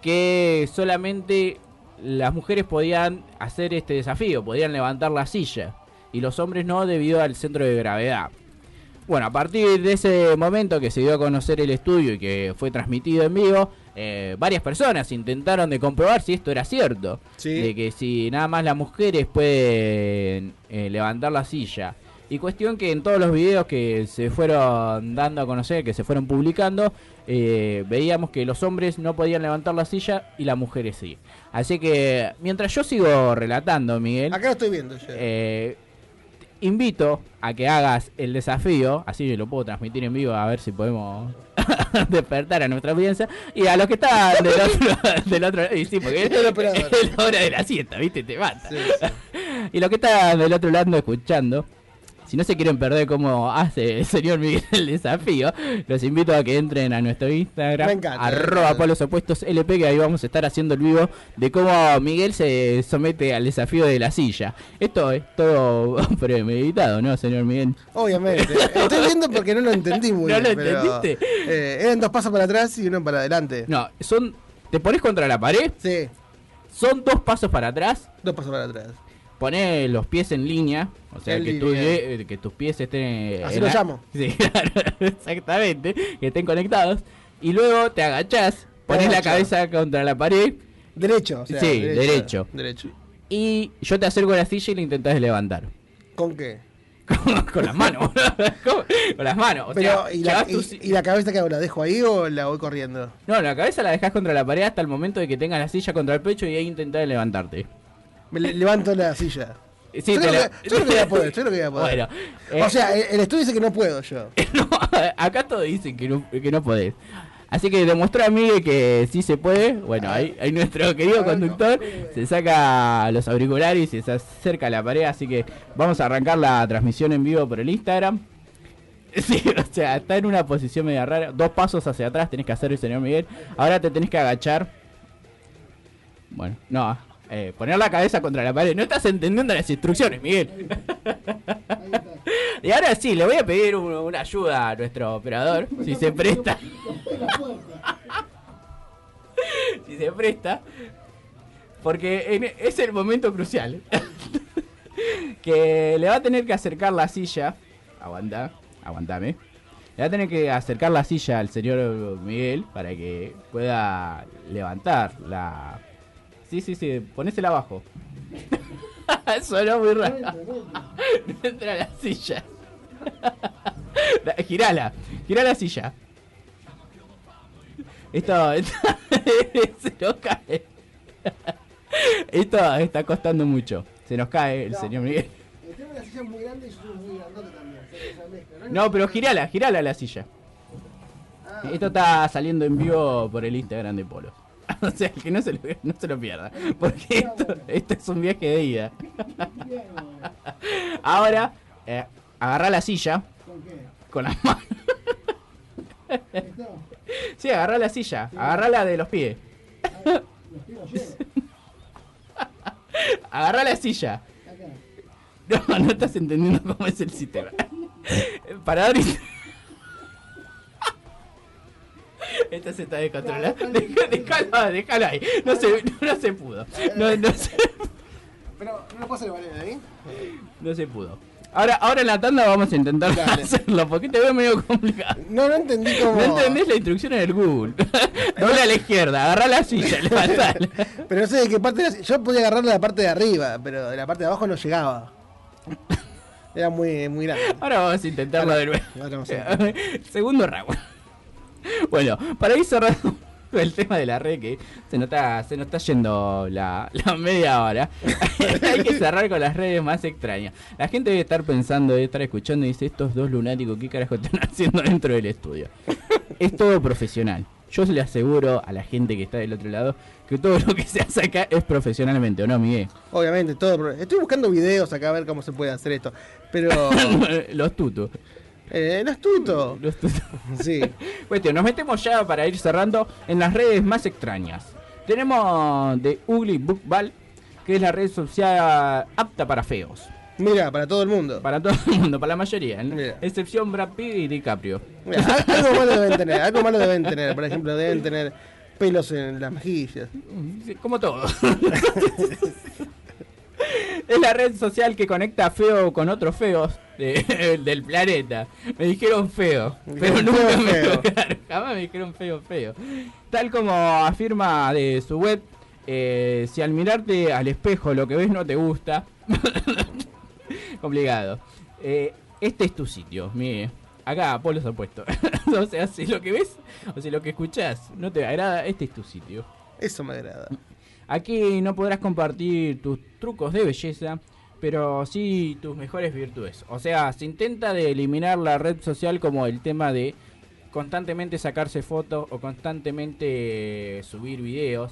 que solamente las mujeres podían hacer este desafío, podían levantar la silla. Y los hombres no debido al centro de gravedad. Bueno, a partir de ese momento que se dio a conocer el estudio y que fue transmitido en vivo, eh, varias personas intentaron de comprobar si esto era cierto. De que si nada más las mujeres pueden eh, levantar la silla. Y cuestión que en todos los videos que se fueron dando a conocer, que se fueron publicando, eh, veíamos que los hombres no podían levantar la silla y las mujeres sí. Así que mientras yo sigo relatando, Miguel, Acá lo estoy viendo yo. eh, invito a que hagas el desafío, así lo puedo transmitir en vivo a ver si podemos despertar a nuestra audiencia y a los que están del otro, del otro y sí, porque es, es la hora de la siesta, ¿viste? Te mata. y los que están del otro lado escuchando, si no se quieren perder cómo hace el señor Miguel el desafío, los invito a que entren a nuestro Instagram, encanta, arroba polos opuestos LP, que ahí vamos a estar haciendo el vivo de cómo Miguel se somete al desafío de la silla. Esto es todo premeditado, ¿no, señor Miguel? Obviamente. Estoy viendo porque no lo entendí muy ¿No bien. lo pero, entendiste? eh, eran dos pasos para atrás y uno para adelante. No, son. ¿Te pones contra la pared? Sí. Son dos pasos para atrás. Dos pasos para atrás. Poner los pies en línea, o sea, que, tu- línea. eh, que tus pies estén... Así lo la- llamo. Sí, claro, exactamente, que estén conectados. Y luego te agachás, pones la cabeza contra la pared. Derecho, o sea, sí, derecho. Derecho. Y yo te acerco a la silla y la intentás levantar. ¿Con qué? Con las manos. ¿Cómo? Con las manos. O Pero, sea, ¿y, la, y- y cabeza que hago? ¿La dejo ahí o la voy corriendo? No, la cabeza la dejas contra la pared hasta el momento de que tengas la silla contra el pecho y ahí intentás levantarte. Me le- levanto la silla. Sí, yo, creo la- que, yo creo que voy a poder, yo creo que voy a poder. Bueno, eh, o sea, el, el estudio dice que no puedo yo. Acá todos dicen que no, que no podés. Así que demostró a Miguel que sí se puede. Bueno, ahí, ahí nuestro querido conductor se saca los auriculares y se acerca a la pared. Así que vamos a arrancar la transmisión en vivo por el Instagram. Sí, o sea, está en una posición media rara. Dos pasos hacia atrás tenés que hacer el señor Miguel. Ahora te tenés que agachar. Bueno, no. Eh, poner la cabeza contra la pared. No estás entendiendo las instrucciones, Miguel. y ahora sí, le voy a pedir un- una ayuda a nuestro operador. Si se presta. si se presta. Porque en- es el momento crucial. que le va a tener que acercar la silla. Aguanta, aguantame. Le va a tener que acercar la silla al señor Miguel para que pueda levantar la. Sí, sí, sí, ponésela abajo. Sonó muy raro. No entra la silla. La- Girala, gira la silla. Esto, esto se nos cae. Esto está costando mucho. Se nos cae el señor Miguel. Tengo una silla muy grande y yo soy muy grandote también. No, pero girala, girala la silla. Esto está saliendo en vivo por el Instagram de Polo. O sea, que no se lo, no se lo pierda. Porque esto, esto es un viaje de ida. Ahora, eh, agarrá la silla con las manos. Sí, agarrá la silla. Agarrá de los pies. Agarrá la silla. No, no estás entendiendo cómo es el sistema. Parador y... Esto se está descontrolando. Deja- Déjalo, déjalo ahí. No se, no se pudo. No, no se, Pero no puedo hacer valer ahí. no se pudo. Ahora, ahora en la tanda vamos a intentar Dale. hacerlo porque te veo medio complicado. No, no entendí cómo. No entendés la instrucción en el Google. Doble a la izquierda, agarrá la silla, levantala. Pero no sé de qué parte de la- Yo podía agarrar de la parte de arriba, pero de la parte de abajo no llegaba. Era muy, muy grande. Ahora vamos a intentarlo Ahora- de nuevo. ahora vamos a Segundo round. Bueno, para ir cerrando el tema de la red que se nos está, se nos está yendo la, la media hora. Hay que cerrar con las redes más extrañas. La gente debe estar pensando, debe estar escuchando y dice, estos dos lunáticos, ¿qué carajo están haciendo dentro del estudio? Es todo profesional. Yo le aseguro a la gente que está del otro lado que todo lo que se hace acá es profesionalmente, ¿o no, Miguel? Obviamente, todo. Estoy buscando videos acá a ver cómo se puede hacer esto. Pero. Los tutos. Eh, no es tuto. Los tutos. Sí. Cuestión, nos metemos ya para ir cerrando en las redes más extrañas. Tenemos de Ugly Bookball, que es la red social apta para feos. Mira, para todo el mundo. Para todo el mundo, para la mayoría. ¿no? Excepción Brad Pitt y DiCaprio. Algo malo deben tener. Algo malo deben tener. Por ejemplo, deben tener pelos en las mejillas. Como todo. Es la red social que conecta feo con otros feos de- del planeta. Me dijeron feo, pero Dijeron nunca feo, me jamás me dijeron feo, feo. Tal como afirma de su web, eh, si al mirarte al espejo lo que ves no te gusta, complicado. Eh, este es tu sitio, mire. Acá, polos opuestos. o sea, si lo que ves o si lo que escuchás no te agrada, este es tu sitio. Eso me agrada. Aquí no podrás compartir tus trucos de belleza, pero sí tus mejores virtudes. O sea, se intenta de eliminar la red social como el tema de constantemente sacarse fotos o constantemente subir videos.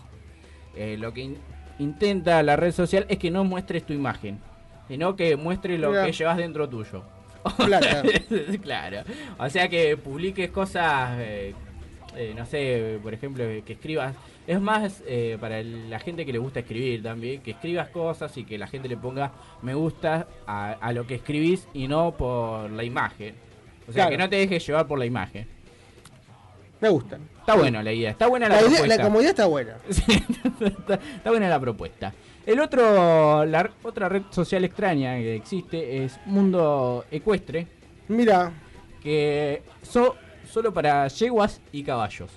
Eh, lo que in- intenta la red social es que no muestres tu imagen, sino que muestres lo Mira. que llevas dentro tuyo. Plata. claro. O sea que publiques cosas, eh, eh, no sé, por ejemplo, que escribas. Es más eh, para el- la gente que le gusta escribir también, que escribas cosas y que la gente le ponga me gusta a, a lo que escribís y no por la imagen. O sea, Claro. que no te dejes llevar por la imagen. Me gusta. Está buena la idea, está buena la, La, idea- propuesta. la comodidad está buena. está, está buena la propuesta. El otro, la otra red social extraña que existe es Mundo Ecuestre. Mira. Que so- solo para yeguas y caballos.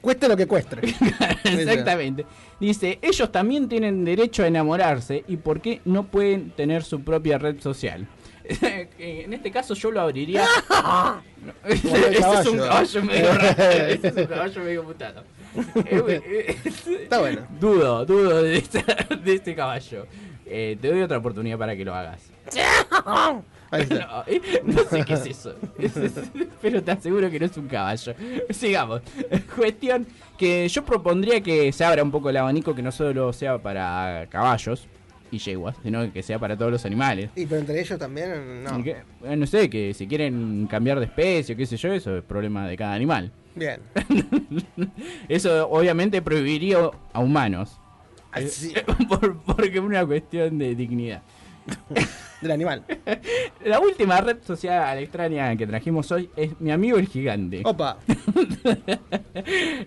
Cueste lo que cueste. Exactamente. Dice, ellos también tienen derecho a enamorarse y por qué no pueden tener su propia red social. en este caso yo lo abriría. No, ese, es un caballo. caballo medio raro. Ese es un caballo medio putado. Está bueno. Dudo, dudo de, esta- de este caballo. Eh, te doy otra oportunidad para que lo hagas. Ahí está. No, eh, no sé qué es eso. Es- es- pero te aseguro que no es un caballo. Sigamos. Cuestión que yo propondría que se abra un poco el abanico, que no solo sea para caballos y yeguas, sino que sea para todos los animales. Y pero entre ellos también, no. Que, no sé, que si quieren cambiar de especie o qué sé yo, eso es problema de cada animal. Bien. Eso obviamente prohibiría a humanos. Así. Por- porque es una cuestión de dignidad. Del animal. La última red social extraña que trajimos hoy es mi amigo el gigante. Opa.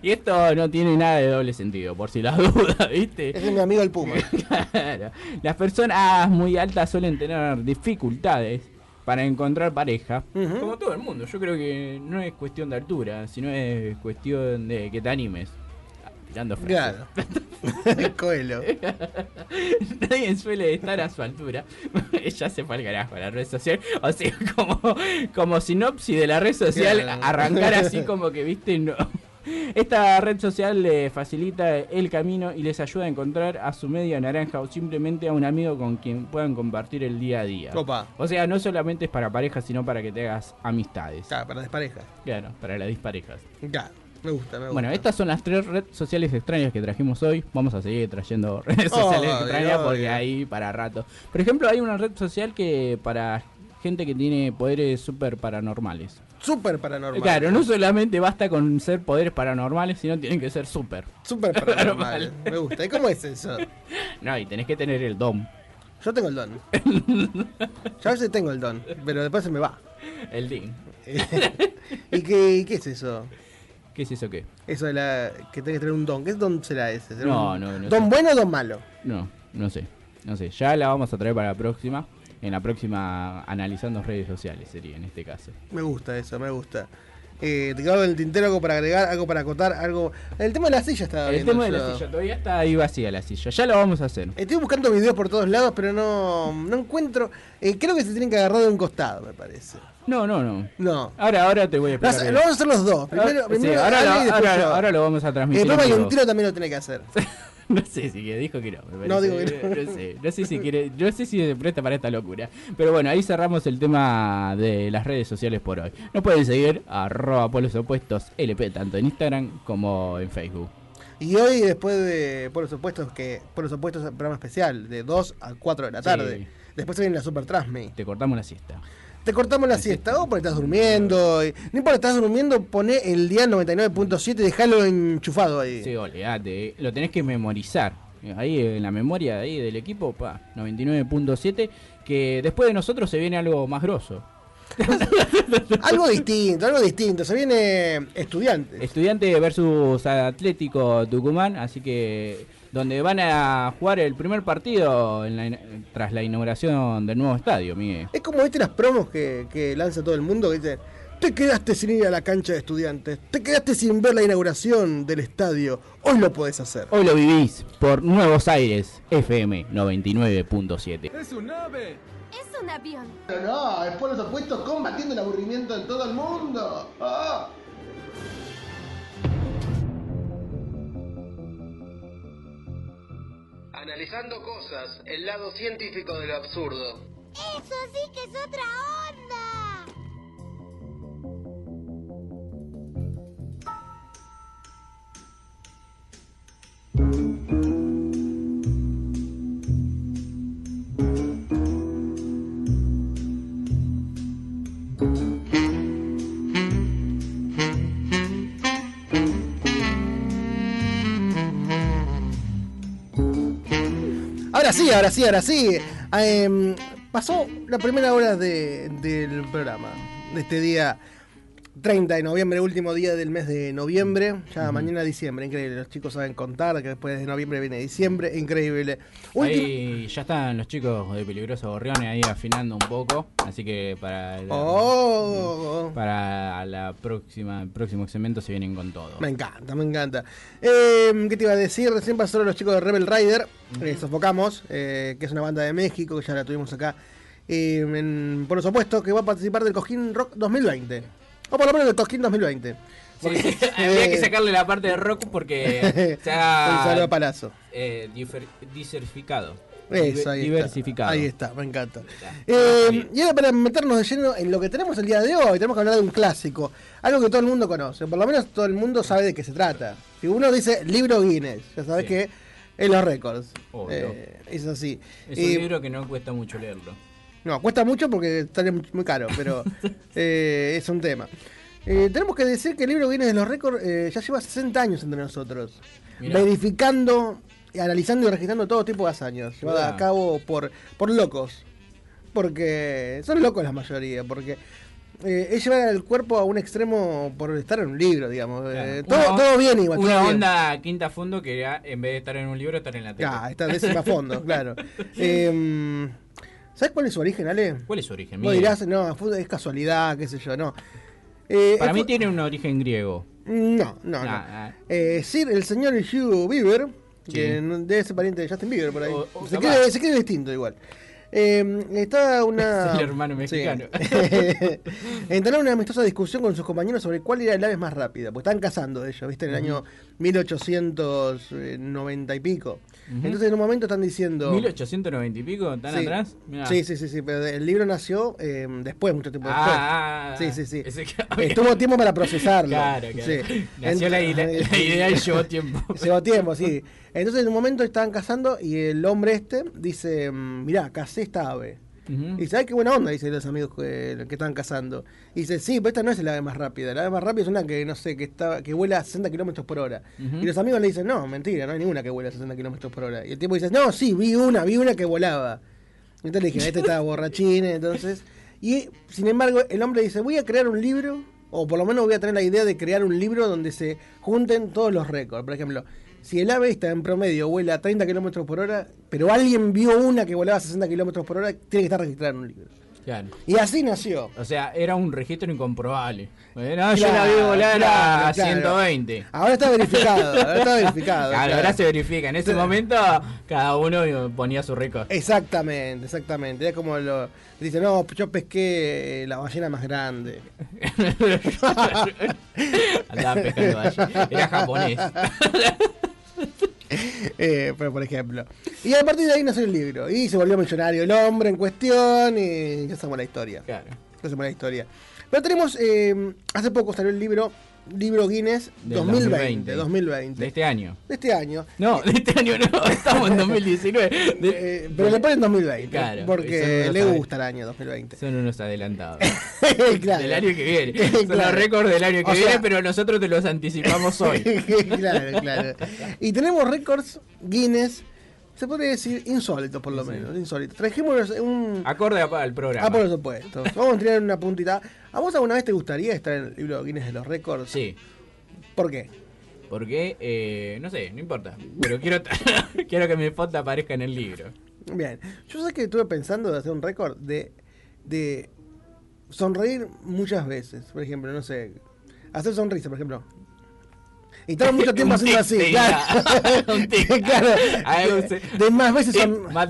Y esto no tiene nada de doble sentido, por si las dudas, ¿viste? Es mi amigo el Puma. Claro. Las personas muy altas suelen tener dificultades para encontrar pareja. Como todo el mundo. Yo creo que no es cuestión de altura, sino es cuestión de que te animes. Tirando. Claro. Coelho. Nadie suele estar a su altura. ya se fue al carajo la red social. O sea, como, como sinopsis de la red social, Claro. arrancar así como que, viste, no. Esta red social le facilita el camino y les ayuda a encontrar a su media naranja o simplemente a un amigo con quien puedan compartir el día a día. Opa. O sea, no solamente es para parejas, sino para que te hagas amistades. Claro, para desparejas. Claro, para las disparejas. Claro. Me gusta, me gusta. Bueno, estas son las tres redes sociales extrañas que trajimos hoy. Vamos a seguir trayendo redes sociales Obvio, extrañas porque hay para rato. Por ejemplo, hay una red social que para gente que tiene poderes súper paranormales. Súper paranormal. Claro, no solamente basta con ser poderes paranormales, sino tienen que ser súper. Súper paranormal. me gusta. ¿Y cómo es eso? No, y tenés que tener el dom. Yo tengo el don. Yo a veces tengo el don, pero después se me va. El DIN. ¿Y qué, y qué es eso? ¿Qué es eso qué? Eso de la que tenés que tener un don. ¿Qué don será ese? ¿Será No, un no, no ¿Don sé. bueno o don malo? No, no sé. No sé. Ya la vamos a traer para la próxima. En la próxima analizando redes sociales sería en este caso. Me gusta eso, me gusta. Eh, te quedó en el tintero algo para agregar, algo para acotar, algo. El tema de la silla estaba El tema de la silla, todavía está ahí vacía la silla. Ya lo vamos a hacer. Estoy buscando videos por todos lados, pero no, no encuentro. Eh, creo que se tienen que agarrar de un costado, me parece. No, no, no. No. Ahora, ahora te voy a explicar. lo vamos a hacer los dos. Primero, Ah, sí, primero ahora, Ale lo, y ahora- ahora lo vamos a Y transmitir. después en vivo. Valentino también lo tiene que hacer. No sé si que dijo que no. me No, digo que no. No sé, no sé si quiere, no sé si se presta para esta locura. Pero bueno, ahí cerramos el tema de las redes sociales por hoy. Nos pueden seguir arroba polos opuestos LP tanto en Instagram como en Facebook. Y hoy, después de Por los Opuestos, que Por los Opuestos es un programa especial, de 2 a 4 de la Sí. tarde. Después se viene la Super Transme. Te cortamos la siesta. Te cortamos la siesta, o porque estás durmiendo. y- no importa, estás durmiendo, poné el día 99.7 y dejalo enchufado ahí. Sí, olvídate, lo tenés que memorizar. Ahí en la memoria ahí del equipo, pa, 99.7, que después de nosotros se viene algo más grosso. algo distinto, algo distinto. Se viene estudiantes. Estudiante versus Atlético Tucumán, así que donde van a jugar el primer partido en la- tras la inauguración del nuevo estadio, Miguel. Es como viste las promos que, que lanza todo el mundo que dicen, te quedaste sin ir a la cancha de estudiantes, te quedaste sin ver la inauguración del estadio, hoy lo podés hacer. Hoy lo vivís por Nuevos Aires, FM 99.7. ¡Es un ave! Es un avión. No, no, es por los opuestos combatiendo el aburrimiento en todo el mundo. Ah. Analizando cosas, el lado científico de lo absurdo. ¡Eso sí que es otra onda! Ahora sí, ahora sí, ahora sí. Ah, em, pasó la primera hora de- del programa, de este día 30 de noviembre, último día del mes de noviembre. Ya mañana diciembre, increíble. Los chicos saben contar que después de noviembre viene diciembre, increíble. Último- Ahí ya están los chicos de Peligroso Gorriones ahí afinando un poco. Así que para la, Oh. para la próxima, el próximo segmento se vienen con todo. Me encanta, me encanta. Eh, ¿Qué te iba a decir? Recién pasaron los chicos de Rebel Rider, eh, Sofocamos, eh, que es una banda de México, que ya la tuvimos acá. en- por supuesto, que va a participar del Cojín Rock 2020. O por lo menos del Cojín 2020. Sí, sí, había que sacarle la parte de rock porque ha Un saludo a Palazzo. eh, diversificado. Eso, ahí diversificado. Está. Ahí está, me encanta. Eh, y ahora para meternos de lleno en lo que tenemos el día de hoy, tenemos que hablar de un clásico, algo que todo el mundo conoce, por lo menos todo el mundo sabe de qué se trata. Si uno dice libro Guinness, ya sabes que es los récords. Obvio. Eh, es así. Es un libro que no cuesta mucho leerlo. No, cuesta mucho porque sale muy caro, pero eh, es un tema. Eh, tenemos que decir que el libro Guinness de los récords eh, ya lleva 60 años entre nosotros, Mirá. verificando, analizando y registrando todo tipo de hazañas, llevadas a cabo por, por locos. Porque son locos la mayoría, porque eh, es llevar el cuerpo a un extremo por estar en un libro, digamos. Eh, todo, todo bien igual. Una todo bien. onda quinta fondo que en vez de estar en un libro, estar en la tele. Ah, está décima fondo, claro. Eh, ¿Sabes cuál es su origen, Ale? ¿Cuál es su origen? Vos Miguel? dirás, no, es casualidad, qué sé yo, no. Eh, Para mí tiene un origen griego. No, no, no. Ah, ah. Eh, Sir, el señor Hugh Bieber, Sí. que no- debe ser pariente de Justin Bieber por ahí. O- o se, cree, se cree distinto igual. Eh, está una. Es el hermano mexicano. Sí. Entraron en una amistosa discusión con sus compañeros sobre cuál era el ave más rápida. Pues estaban cazando ellos, ¿viste? En el año 1890 y pico. Entonces en un momento están diciendo. 1890 y pico, ¿tan Sí. atrás? Mirá. Sí, sí, sí, sí, pero el libro nació eh, después, mucho tiempo después. Ah, ah, ah. sí, sí, sí. Ese Estuvo tiempo para procesarlo. Claro, claro. Sí. Nació la, la- la idea y llevó tiempo. Llevó tiempo, sí. Entonces en un momento estaban cazando y el hombre este dice, mm, mirá, casé esta ave. Ujú. Y dice, ay, qué buena onda, dice los amigos que, que estaban cazando. Y dice, sí, pero esta no es el ave más rápida. La ave más rápida es una que, no sé, que está que vuela a 60 kilómetros por hora. Ujú. Y los amigos le dicen, no, mentira, no hay ninguna que vuela a 60 kilómetros por hora. Y el tipo dice, no, sí, vi una, vi una que volaba. Entonces le dije, este estaba borrachín, entonces... Y, sin embargo, el hombre dice, voy a crear un libro, o por lo menos voy a tener la idea de crear un libro donde se junten todos los récords. Por ejemplo, si el ave está en promedio vuela a 30 kilómetros por hora, pero alguien vio una que volaba a 60 kilómetros por hora, tiene que estar registrada en un libro. Claro. Y así nació. O sea, era un registro incomprobable. Eh, No, yo la vi volar claro, a claro. 120. Ahora está verificado, ahora está verificado. Claro, ahora se verifica. En ese momento, cada uno ponía su récord. Exactamente, exactamente. Es como lo. Dice, no, yo pesqué eh, la ballena más grande. Andaba pescando ballena. Era japonés. Eh, pero por ejemplo. Y a partir de ahí nació el libro. Y se volvió millonario el hombre en cuestión. Y ya sabemos la historia. Claro. Ya sabemos la historia. Pero tenemos. eh, hace poco salió el libro. Libro Guinness Del 2020. 2020. De este año. De este año. No, de este año no, estamos en 2019. De- Eh, pero le ponen 2020. Claro, porque le gusta el año 2020. Son unos adelantados. Claro. Del año que viene. Son Claro. los récords del año que O sea- viene, pero nosotros te los anticipamos hoy. claro, claro. Y tenemos récords Guinness, se podría decir insólitos por lo menos, insólitos. Trajimos un... Acorde al programa. Ah, por supuesto. Vamos a tirar una puntita. ¿A vos alguna vez te gustaría estar en el libro Guinness de los récords? Sí. ¿Por qué? Porque, eh, no sé, no importa. Pero quiero, quiero que mi foto aparezca en el libro. Bien. Yo sé que estuve pensando de hacer un récord de, de sonreír muchas veces. Por ejemplo, no sé, hacer sonrisa, por ejemplo. Y estar mucho tiempo haciendo así, claro. De, de más veces son, más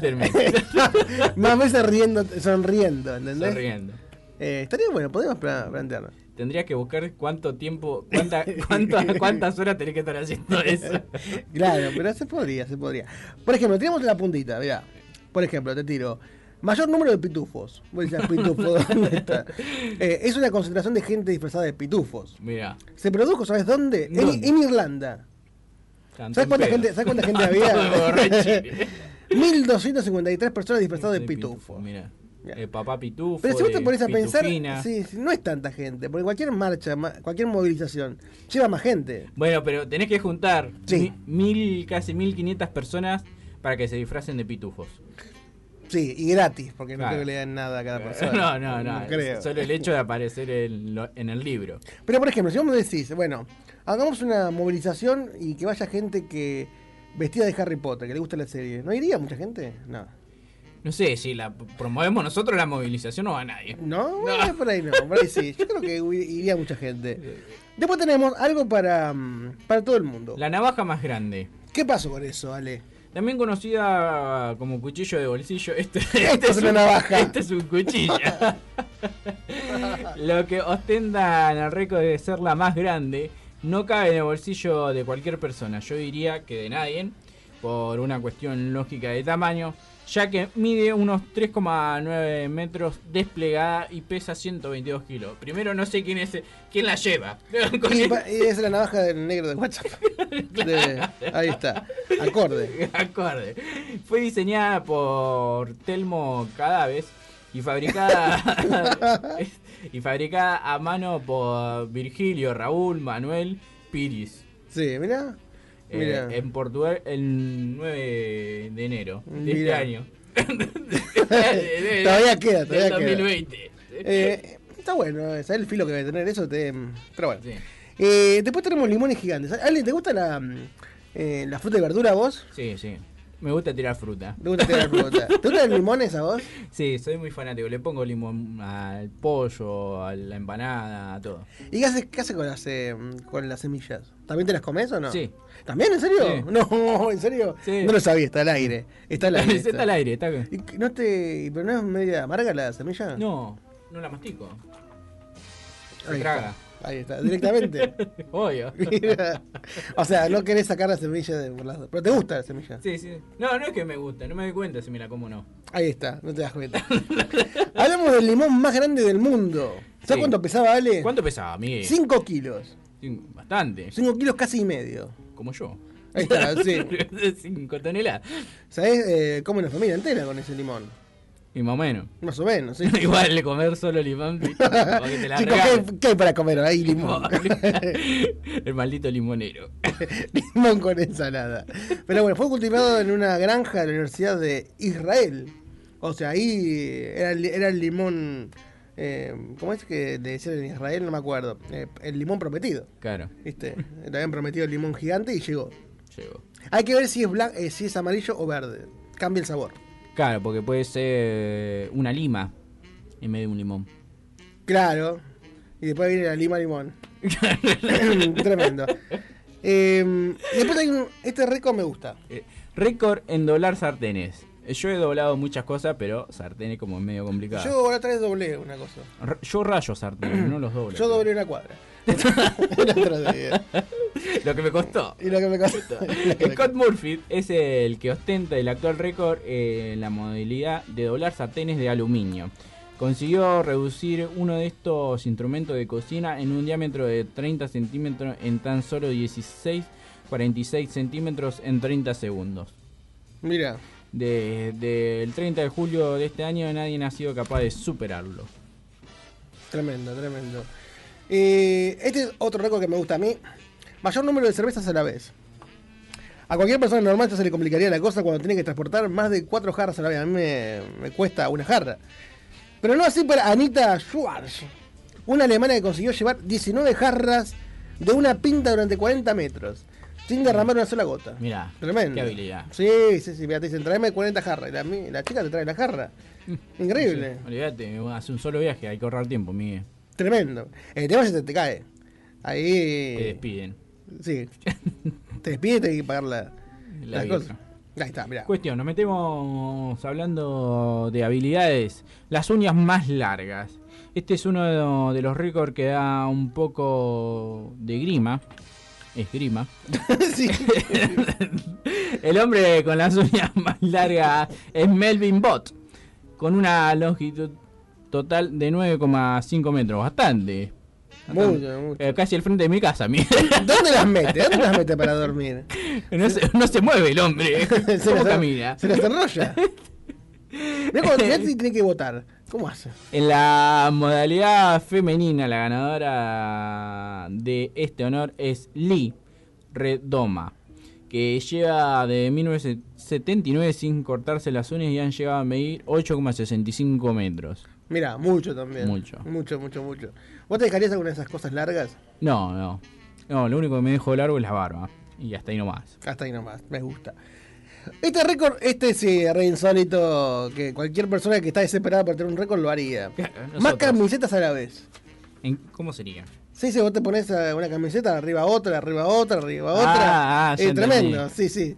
veces riendo, sonriendo, ¿entendés? Sonriendo. Eh, estaría bueno, podemos pla- plantearlo. Tendrías que buscar cuánto tiempo, cuánta, cuánta- cuántas horas tenés que estar haciendo eso. Claro, pero se podría, se podría. Por ejemplo, tiramos la puntita, mirá. Por ejemplo, te tiro. Mayor número de pitufos. Vos decís, pitufo, ¿dónde está? Eh, es una concentración de gente disfrazada de pitufos. Mira. Se produjo, ¿sabes dónde? En, ¿Dónde? en Irlanda. Tanto ¿Sabes cuánta gente, ¿sabes cuánta gente había? borrachín. 1253 personas disfrazadas de De pitufo. Mira. El papá pitufo. Pero si vos te pones a pensar, sí, sí, no es tanta gente, porque cualquier marcha, ma- cualquier movilización, lleva más gente. Bueno, pero tenés que juntar Sí. mil, casi 1500 personas para que se disfracen de pitufos. Sí, y gratis, porque no creo que le den nada a cada persona. No, no, no. creo. Solo el hecho de aparecer en, lo- en el libro. Pero por ejemplo, si vos me decís, bueno, hagamos una movilización y que vaya gente que vestida de Harry Potter, que le gusta la serie, ¿no iría mucha gente? No. No sé, si la promovemos nosotros la movilización no va a nadie. No, bueno, por ahí no, por ahí sí. Yo creo que iría mucha gente. Después tenemos algo para, mm, para todo el mundo. La navaja más grande. ¿Qué pasó con eso, Ale? También conocida como cuchillo de bolsillo. Este, Esto es una navaja. Este es un cuchillo. Lo que ostenta en el récord de ser la más grande no cabe en el bolsillo de cualquier persona. Yo diría que de nadie, por una cuestión lógica de tamaño, ya que mide unos 3,9 metros desplegada y pesa 122 kilos. Primero no sé quién es quién la lleva. Y, es la navaja del negro de WhatsApp. De- ahí está. Acorde. Acorde. Fue diseñada por Telmo Cadaves y fabricada y fabricada a mano por Virgilio Raúl Manuel Piris. Sí, mirá. Eh, en Portugal el 9 de enero de este año. todavía queda, todavía Del queda. 2020. Eh, está bueno, ¿sabes el filo que debe tener eso? Te... Pero bueno. Eh, después tenemos limones gigantes. Ale, ¿te gusta la, eh, la fruta y verdura a vos? Sí, sí. Me gusta tirar fruta. ¿Te gusta tirar fruta? ¿Te gustan los limones a vos? Sí, soy muy fanático. Le pongo limón al pollo, a la empanada, a todo. ¿Y qué haces, qué haces con, las, eh, con las semillas? ¿También te las comes o no? Sí. ¿También? ¿En serio? Sí. No, ¿en serio? Sí. No lo sabía, está al aire. Está al aire. Está al aire, está ¿Y que ¿No te, ¿Pero no es media amarga la semilla? No, no la mastico. Se Ahí traga. está. Ahí está, directamente. Obvio. Mira. O sea, no querés sacar la semilla de por las- Pero te gusta la semilla. Sí, sí. No, no es que me gusta, no me doy cuenta si me la como o no. Ahí está, no te das cuenta. Hablamos del limón más grande del mundo. ¿Sabes Sí. cuánto pesaba, Ale? ¿Cuánto pesaba, Miguel? 5 kilos. Bastante. 5 kilos casi y medio. Como yo. Ahí está, sí. 5 toneladas. ¿Sabés eh, cómo una familia entera con ese limón? Y más o menos. Más o menos, sí. Igual de comer solo limón, te la Chicos. ¿qué, qué hay para comer? Ahí limón. El maldito limonero. limón con ensalada. Pero bueno, fue cultivado en una granja de la Universidad de Israel. O sea, ahí era el limón. Eh, ¿Cómo es que le decían en Israel? No me acuerdo. Eh, el limón prometido. Claro, ¿Viste? Le habían prometido el limón gigante y llegó. llegó. Hay que ver si es, blan- eh, si es amarillo o verde. Cambia el sabor. Claro, porque puede ser una lima en medio de un limón. Claro. Y después viene la lima limón. Tremendo. Después hay un. Este récord me gusta. Récord en doblar sartenes. Eh, Yo he doblado muchas cosas, pero sartenes como es medio complicado. Yo la otra vez doblé una cosa. R- Yo rayo sartenes, no los doblo. Yo doblé una cuadra. Lo que me costó. Y lo que me costó. Scott Murphy es el que ostenta el actual récord en la modalidad de doblar sartenes de aluminio. Consiguió reducir uno de estos instrumentos de cocina en un diámetro de 30 centímetros en tan solo 16, 46 centímetros en 30 segundos. Mira. Desde el 30 de julio de este año nadie ha sido capaz de superarlo. Tremendo, tremendo. Eh, este es otro récord que me gusta a mí. Mayor número de cervezas a la vez. A cualquier persona normal esto se le complicaría la cosa cuando tiene que transportar más de cuatro jarras a la vez. A mí me, me cuesta una jarra. Pero no así para Anita Schwarz, una alemana que consiguió llevar 19 jarras de una pinta durante 40 metros, sin derramar una sola gota. Mirá, Tremendo. qué habilidad. Sí, sí, sí. Mira, te dicen, tráeme 40 jarras. Y la, chica te trae la jarra. Increíble. Sí, olvídate, hace un solo viaje, hay que ahorrar tiempo, Miguel. Tremendo. El tema es que te, te cae. Ahí. Te despiden. Sí. te despide y te hay que pagar la, La las cosas. Ahí está, mira. Cuestión, nos metemos hablando de habilidades. Las uñas más largas. Este es uno de los récords que da un poco de grima. Esgrima. El hombre con las uñas más largas es Melvin Bott. Con una longitud total de 9,5 metros. Bastante. Mucho, mucho. Eh, casi al frente de mi casa, mire. ¿Dónde las mete? ¿Dónde las mete para dormir? No se, no se mueve el hombre. Se ¿Cómo las- camina? Se las enrolla. Mira cuando tiene que votar. ¿Cómo hace? En la modalidad femenina, la ganadora de este honor es Lee Redoma, que lleva de 1979 sin cortarse las uñas y han llegado a medir 8,65 metros. Mira, mucho también. Mucho. Mucho, mucho, mucho. ¿Vos te dejarías alguna de esas cosas largas? No, no. No, lo único que me dejó largo es la barba. Y hasta ahí nomás. Hasta ahí nomás, me gusta. Este récord, este sí, re insólito, que cualquier persona que está desesperada por tener un récord lo haría. Más camisetas a la vez. ¿En- ¿Cómo sería? Sí, sí, vos te pones eh, una camiseta, arriba otra, arriba otra, arriba Ah, otra. ah, ya Eh, tremendo, sí, sí.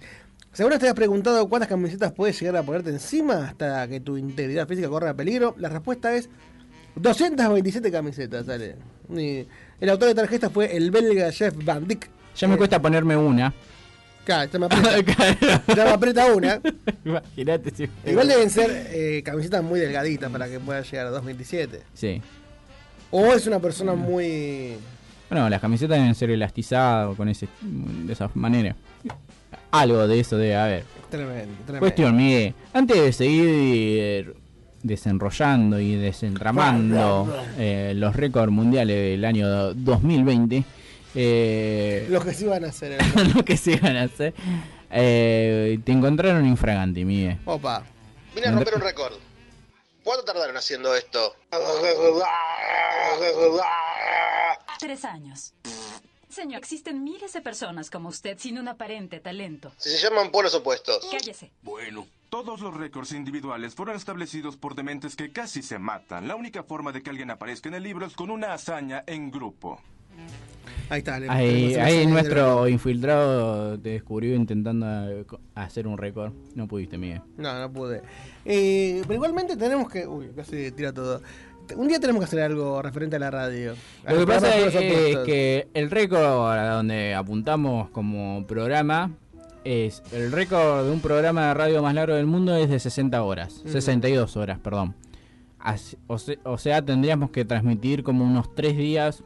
Seguro te has preguntado cuántas camisetas puedes llegar a ponerte encima hasta que tu integridad física corra peligro. La respuesta es 227 camisetas, sale. Y el autor de tarjetas fue el belga Jeff Van Dyck. Ya me cuesta ponerme una. Claro, ya me aprieta, ya me aprieta una. Imagínate si. Igual deben ser eh, camisetas muy delgaditas para que pueda llegar a 227. Sí. O es una persona muy... Bueno, las camisetas deben ser elastizadas con ese, de esa manera. Algo de eso debe haber. Tremendo, tremendo. Cuestión, Miguel. Antes de seguir eh, desenrollando y desentramando eh, los récords mundiales del año 2020, eh, Lo que sí van a hacer. lo que se van a hacer, eh, te encontraron infragante, Miguel. Opa. Vine a romper un récord. ¿Cuánto tardaron haciendo esto? Tres años. Señor, existen miles de personas como usted sin un aparente talento. Si se llaman polos opuestos. Cállese. Bueno, todos los récords individuales fueron establecidos por dementes que casi se matan. La única forma de que alguien aparezca en el libro es con una hazaña en grupo. Ahí está. le- Ahí, nuestro infiltrado te descubrió intentando hacer un récord. No pudiste, Miguel. No, no pude. Eh, pero igualmente tenemos que... Uy, casi tira todo. Un día tenemos que hacer algo referente a la radio. A Lo que pasa es, que el récord a donde apuntamos como programa es el récord de un programa de radio más largo del mundo es de 60 horas, Mm. 62 horas, perdón. Así- o, se- o sea, tendríamos que transmitir como unos 3 días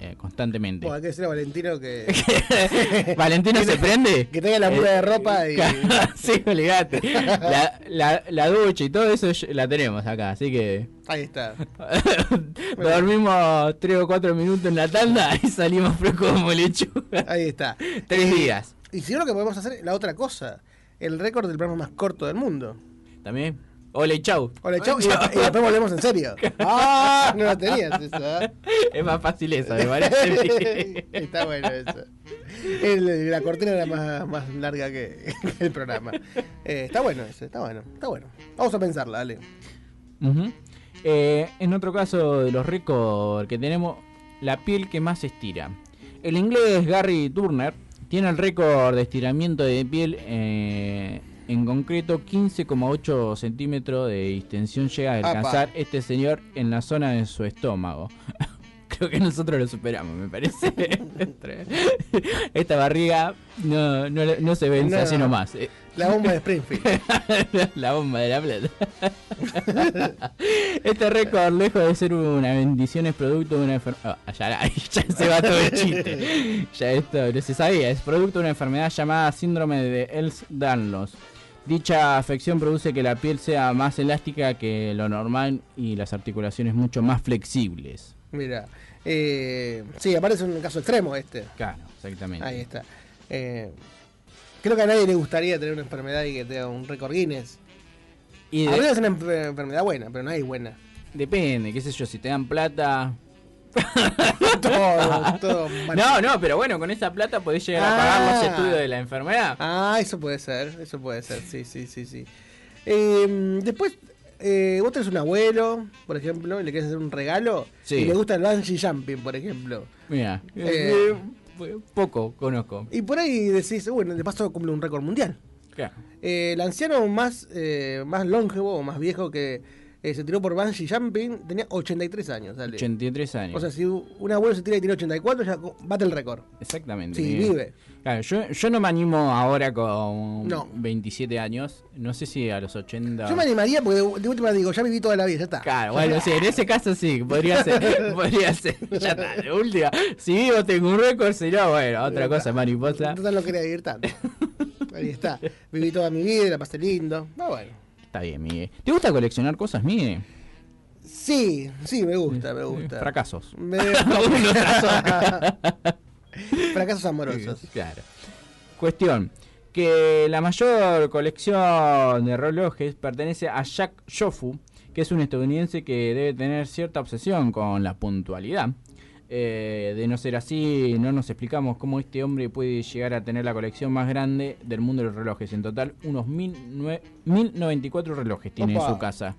eh, constantemente. Bueno, hay que decirle a Valentino que... ¿Valentino se prende? Que tenga la muda Eh, de ropa y... sí, olvidate. La, la, la ducha y todo eso la tenemos acá, así que Ahí está. dormimos 3 o 4 minutos en la tanda y salimos frescos como lechuga. Ahí está. Tres Eh, días. Y si no, lo que podemos hacer es la otra cosa. El récord del programa más corto del mundo. También. Hola y chau. Hola, chau. Y, y después volvemos en serio. ¡Ah! No lo tenías esa. ¿eh? Es más fácil esa, me parece. Está bueno eso. El- la cortina era más, más larga que, que el programa. Eh, está bueno ese, está bueno, está bueno. Vamos a pensarla, dale. Eh, en otro caso de los récords que tenemos, la piel que más se estira. El inglés Gary Turner tiene el récord de estiramiento de piel, eh, en concreto 15,8 centímetros de extensión llega a Apa. alcanzar este señor en la zona de su estómago. Creo que nosotros lo superamos, me parece. Esta barriga no, no, no se vence No. así nomás. La bomba de Springfield. la bomba de la plata. este récord, lejos de ser una bendición, es producto de una enfermedad. ya, ya se va todo el chiste. Ya esto no se sabía. Es producto de una enfermedad llamada síndrome de Ehlers-Danlos. Dicha afección produce que la piel sea más elástica que lo normal y las articulaciones mucho más flexibles. Mira. Eh, sí, aparece un caso extremo este. Claro, exactamente. Ahí está. Eh, creo que a nadie le gustaría tener una enfermedad y que tenga un récord Guinness. Y A de- veces es una enfer- enfermedad buena, pero no hay buena. Depende, qué sé yo, si te dan plata. todo, todo. No, no, pero bueno, con esa plata podés llegar a pagar los Ah. estudios de la enfermedad. Ah, eso puede ser, eso puede ser, sí, sí, sí, sí. Eh, después, eh, vos tenés un abuelo, por ejemplo, y le querés hacer un regalo, Sí. y le gusta el bungee jumping, por ejemplo. Mira, Eh, eh, poco conozco. Y por ahí decís, bueno, de paso cumple un récord mundial. Claro. Eh, el anciano más, eh, más longevo o más viejo que eh, se tiró por bungee jumping tenía 83 años. dale. 83 años. O sea, si un abuelo se tira y tiene 84, ya bate el récord. Exactamente. Sí, vive. Claro, yo, yo no me animo ahora con No. 27 años. No sé si a los 80. Yo me animaría porque de, de última digo, ya viví toda la vida, ya está. Claro, bueno, sí, en ese caso sí, podría ser. podría ser. Ya está, de última. Si vivo tengo un récord, si no, bueno, otra cosa, mariposa. Total no quería vivir tanto. Ahí está. Viví toda mi vida, la pasé lindo. Ah, bueno. Está bien, Miguel. ¿Te gusta coleccionar cosas, Miguel? Sí, sí, me gusta, me gusta. Fracasos. Me-. Fracasos amorosos. Claro. Cuestión, que la mayor colección de relojes pertenece a Jack Shofu, que es un estadounidense que debe tener cierta obsesión con la puntualidad. Eh, de no ser así, no nos explicamos cómo este hombre puede llegar a tener la colección más grande del mundo de los relojes. En total, unos mil nue- 1094 relojes tiene en su casa.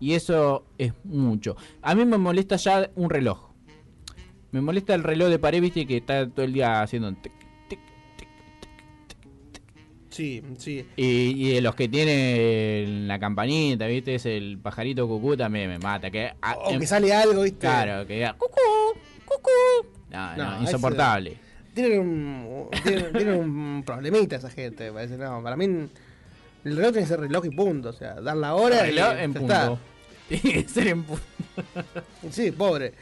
Y eso es mucho. A mí me molesta ya un reloj. Me molesta el reloj de pared, viste, que está todo el día haciendo... tic, Sí, sí. Y, y de los que tienen la campanita, ¿viste? Es el pajarito cucú también me mata. Que, ah, O em- que sale algo, ¿viste? Claro, que diga, cucú, cucú. No, no, No, insoportable. Tienen un, tienen, tienen un problemita esa gente, me parece. No, para mí el reloj tiene que ser reloj y punto. O sea, dar la hora y Reloj ya en está. punto. Tiene que ser en punto. Sí, pobre.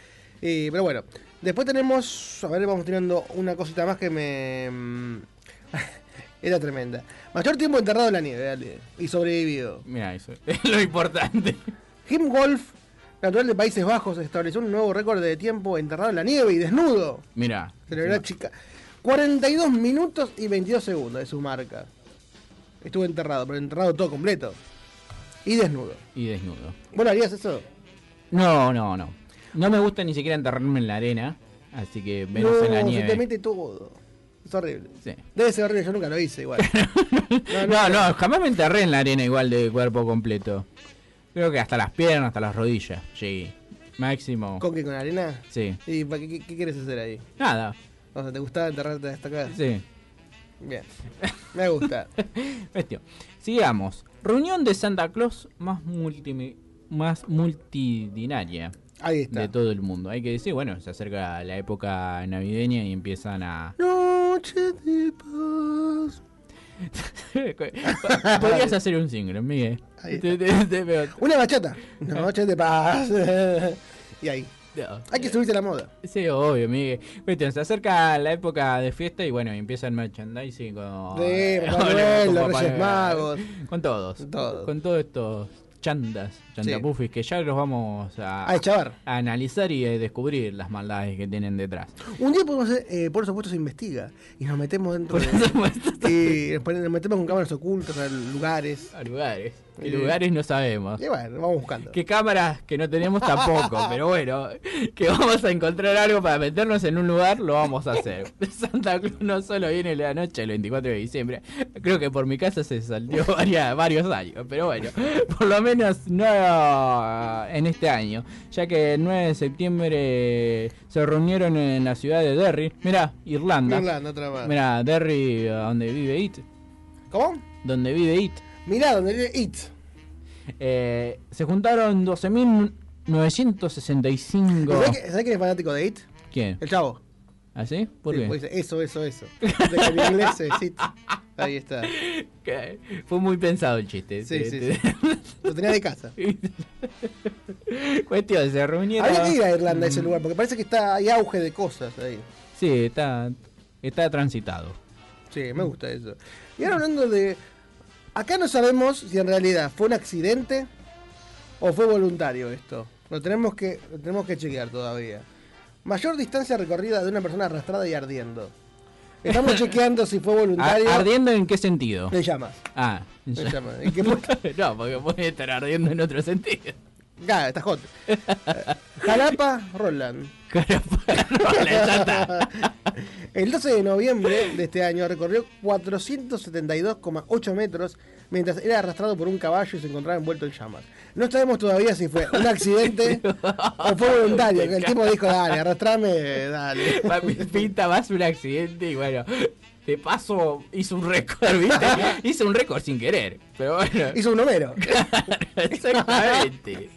Y, pero bueno, después tenemos, a ver, vamos tirando una cosita más que me... mm, Era tremenda. Mayor tiempo enterrado en la nieve, dale. Y sobrevivido. Mira, eso es lo importante. Jim Wolf, natural de Países Bajos, estableció un nuevo récord de tiempo enterrado en la nieve y desnudo. Mira. Celebró chica. 42 minutos y 22 segundos de su marca. Estuvo enterrado, pero enterrado todo completo. Y desnudo. Y desnudo. ¿Vos harías eso? No, no, no. No me gusta ni siquiera enterrarme en la arena. Así que menos no, en la se te nieve. mete todo. Es horrible. Sí. Debe ser horrible, yo nunca lo hice igual. No, no, jamás me enterré en la arena igual de cuerpo completo. Creo que hasta las piernas, hasta las rodillas. Llegué. Máximo. ¿Con qué? ¿Con arena? Sí. ¿Y pa- qué, qué- quieres hacer ahí? Nada. O sea, ¿te gustaba enterrarte hasta acá? Sí. Bien. Me gusta. Bestio. Sigamos. Reunión de Santa Claus más, multimi- más multidinaria. Ahí está. De todo el mundo. Hay que decir, bueno, se acerca la época navideña y empiezan a... Noche de paz. Podrías hacer un single, Miguel. Ahí Te- te- te veo. Una bachata. Noche de paz. y ahí. No. Hay que subirse a la moda. Sí, obvio, Miguel. Cuestión, se acerca la época de fiesta y bueno, empieza el merchandising con... Sí, con- Noel, con los Papá Reyes Noel. Magos. Con todos. Todos. Con todos estos chandas, chantapufis, que ya los vamos a, A a analizar y a descubrir las maldades que tienen detrás. Un día podemos hacer, eh, por supuesto, se investiga. Y nos metemos dentro de. y nos metemos con cámaras ocultas a lugares. A lugares. ¿Qué Eh, lugares no sabemos? Y bueno, vamos buscando. ¿Qué cámaras que no tenemos tampoco? pero bueno, que vamos a encontrar algo para meternos en un lugar, lo vamos a hacer. Santa Claus no solo viene la noche del 24 de diciembre, creo que por mi casa se varias- varios años, pero bueno, por lo menos no en este año, ya que el 9 de septiembre se reunieron en la ciudad de Derry, mira, Irlanda. Irlanda, otra más. Mira, Derry, donde vive It. ¿Cómo? Donde vive It. Mirá, donde It. Eh, se juntaron 12.965. ¿Sabés, que- sabés quién es fanático de It? ¿Quién? El chavo. ¿Ah, sí? ¿Por Sí, qué? pues eso, eso, eso. De que en inglés es It. Ahí está. Que Fue muy pensado el chiste. Sí, sí, te- sí. Lo tenía de casa. Cuestión, se reunieron. Habría que ir a Irlanda a ese lugar, porque parece que está hay auge de cosas ahí. Sí, está, está transitado. Sí, me gusta eso. Y ahora hablando de. Acá no sabemos si en realidad fue un accidente o fue voluntario esto. Lo tenemos que, lo tenemos que chequear todavía. Mayor distancia recorrida de una persona arrastrada y ardiendo. Estamos chequeando si fue voluntario. Ar- ¿Ardiendo en qué sentido? De llamas. Ah, en llamas. ¿En qué no, porque puede estar ardiendo en otro sentido. Claro, está hot. Jalapa, Roland. El 12 de noviembre de este año recorrió 472,8 metros mientras era arrastrado por un caballo y se encontraba envuelto en llamas. No sabemos todavía si fue un accidente o fue voluntario. El tipo dijo, dale, arrastrame, dale. Pinta más un accidente y bueno, de paso hizo un récord, ¿viste? hizo un récord sin querer, pero bueno. Hizo un número. Exactamente.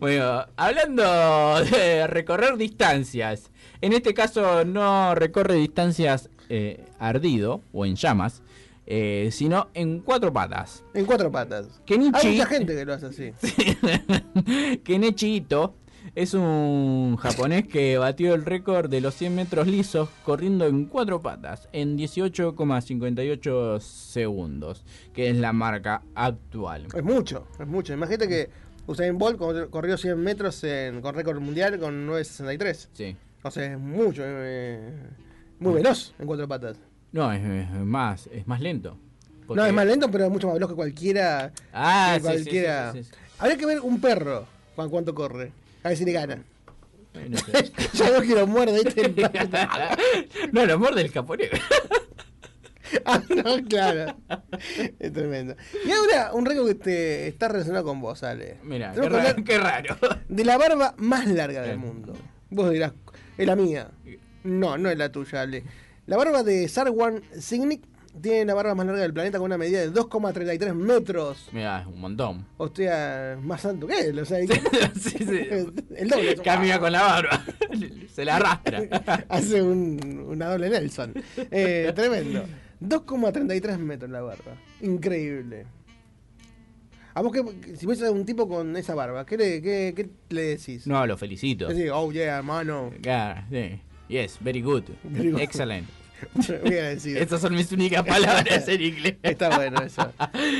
Bueno, hablando de recorrer distancias, en este caso no recorre distancias eh, ardido o en llamas, eh, sino en cuatro patas. En cuatro patas. Kenichi, Hay mucha gente que lo hace así. Kenichi Ito es un japonés que batió el récord de los 100 metros lisos corriendo en cuatro patas en 18,58 segundos, que es la marca actual. Es mucho, es mucho. Imagínate que Usain Bolt cor- corrió 100 metros en- con récord mundial con 9.63. Sí. O sea, es mucho. eh, muy veloz en cuatro patas. No, es, es más, es más lento. No, es más lento, pero es mucho más veloz que cualquiera. Ah, que sí, sí, cualquiera. sí, sí, sí. Habría que ver un perro cu- cuánto corre. A ver si le gana. Ay, no sé. ya veo que lo muerde, ¿viste? no, lo muerde el caponero. ah, no, claro. Es tremendo. Y ahora, un récord que te está relacionado con vos, Ale. Mira, qué, raro, hablar qué raro. De la barba más larga del mundo. Vos dirás, es la mía. No, no es la tuya, Ale. La barba de Sarwan Signic tiene la barba más larga del planeta con una medida de 2,33 metros. Mira, es un montón. O sea, más alto que él. O sea, Sí, sí. el doble. Camina con la barba. Se la arrastra. Hace un- una doble Nelson. Eh, tremendo. 2,33 metros la barba. Increíble. A vos, que, si ves a un tipo con esa barba, ¿qué le, qué, qué le decís? No, lo felicito. Decís, oh yeah, hermano. Claro, sí. Yes, very good. Very good. Excellent. Bien. Esas son mis únicas palabras en inglés. Está bueno eso.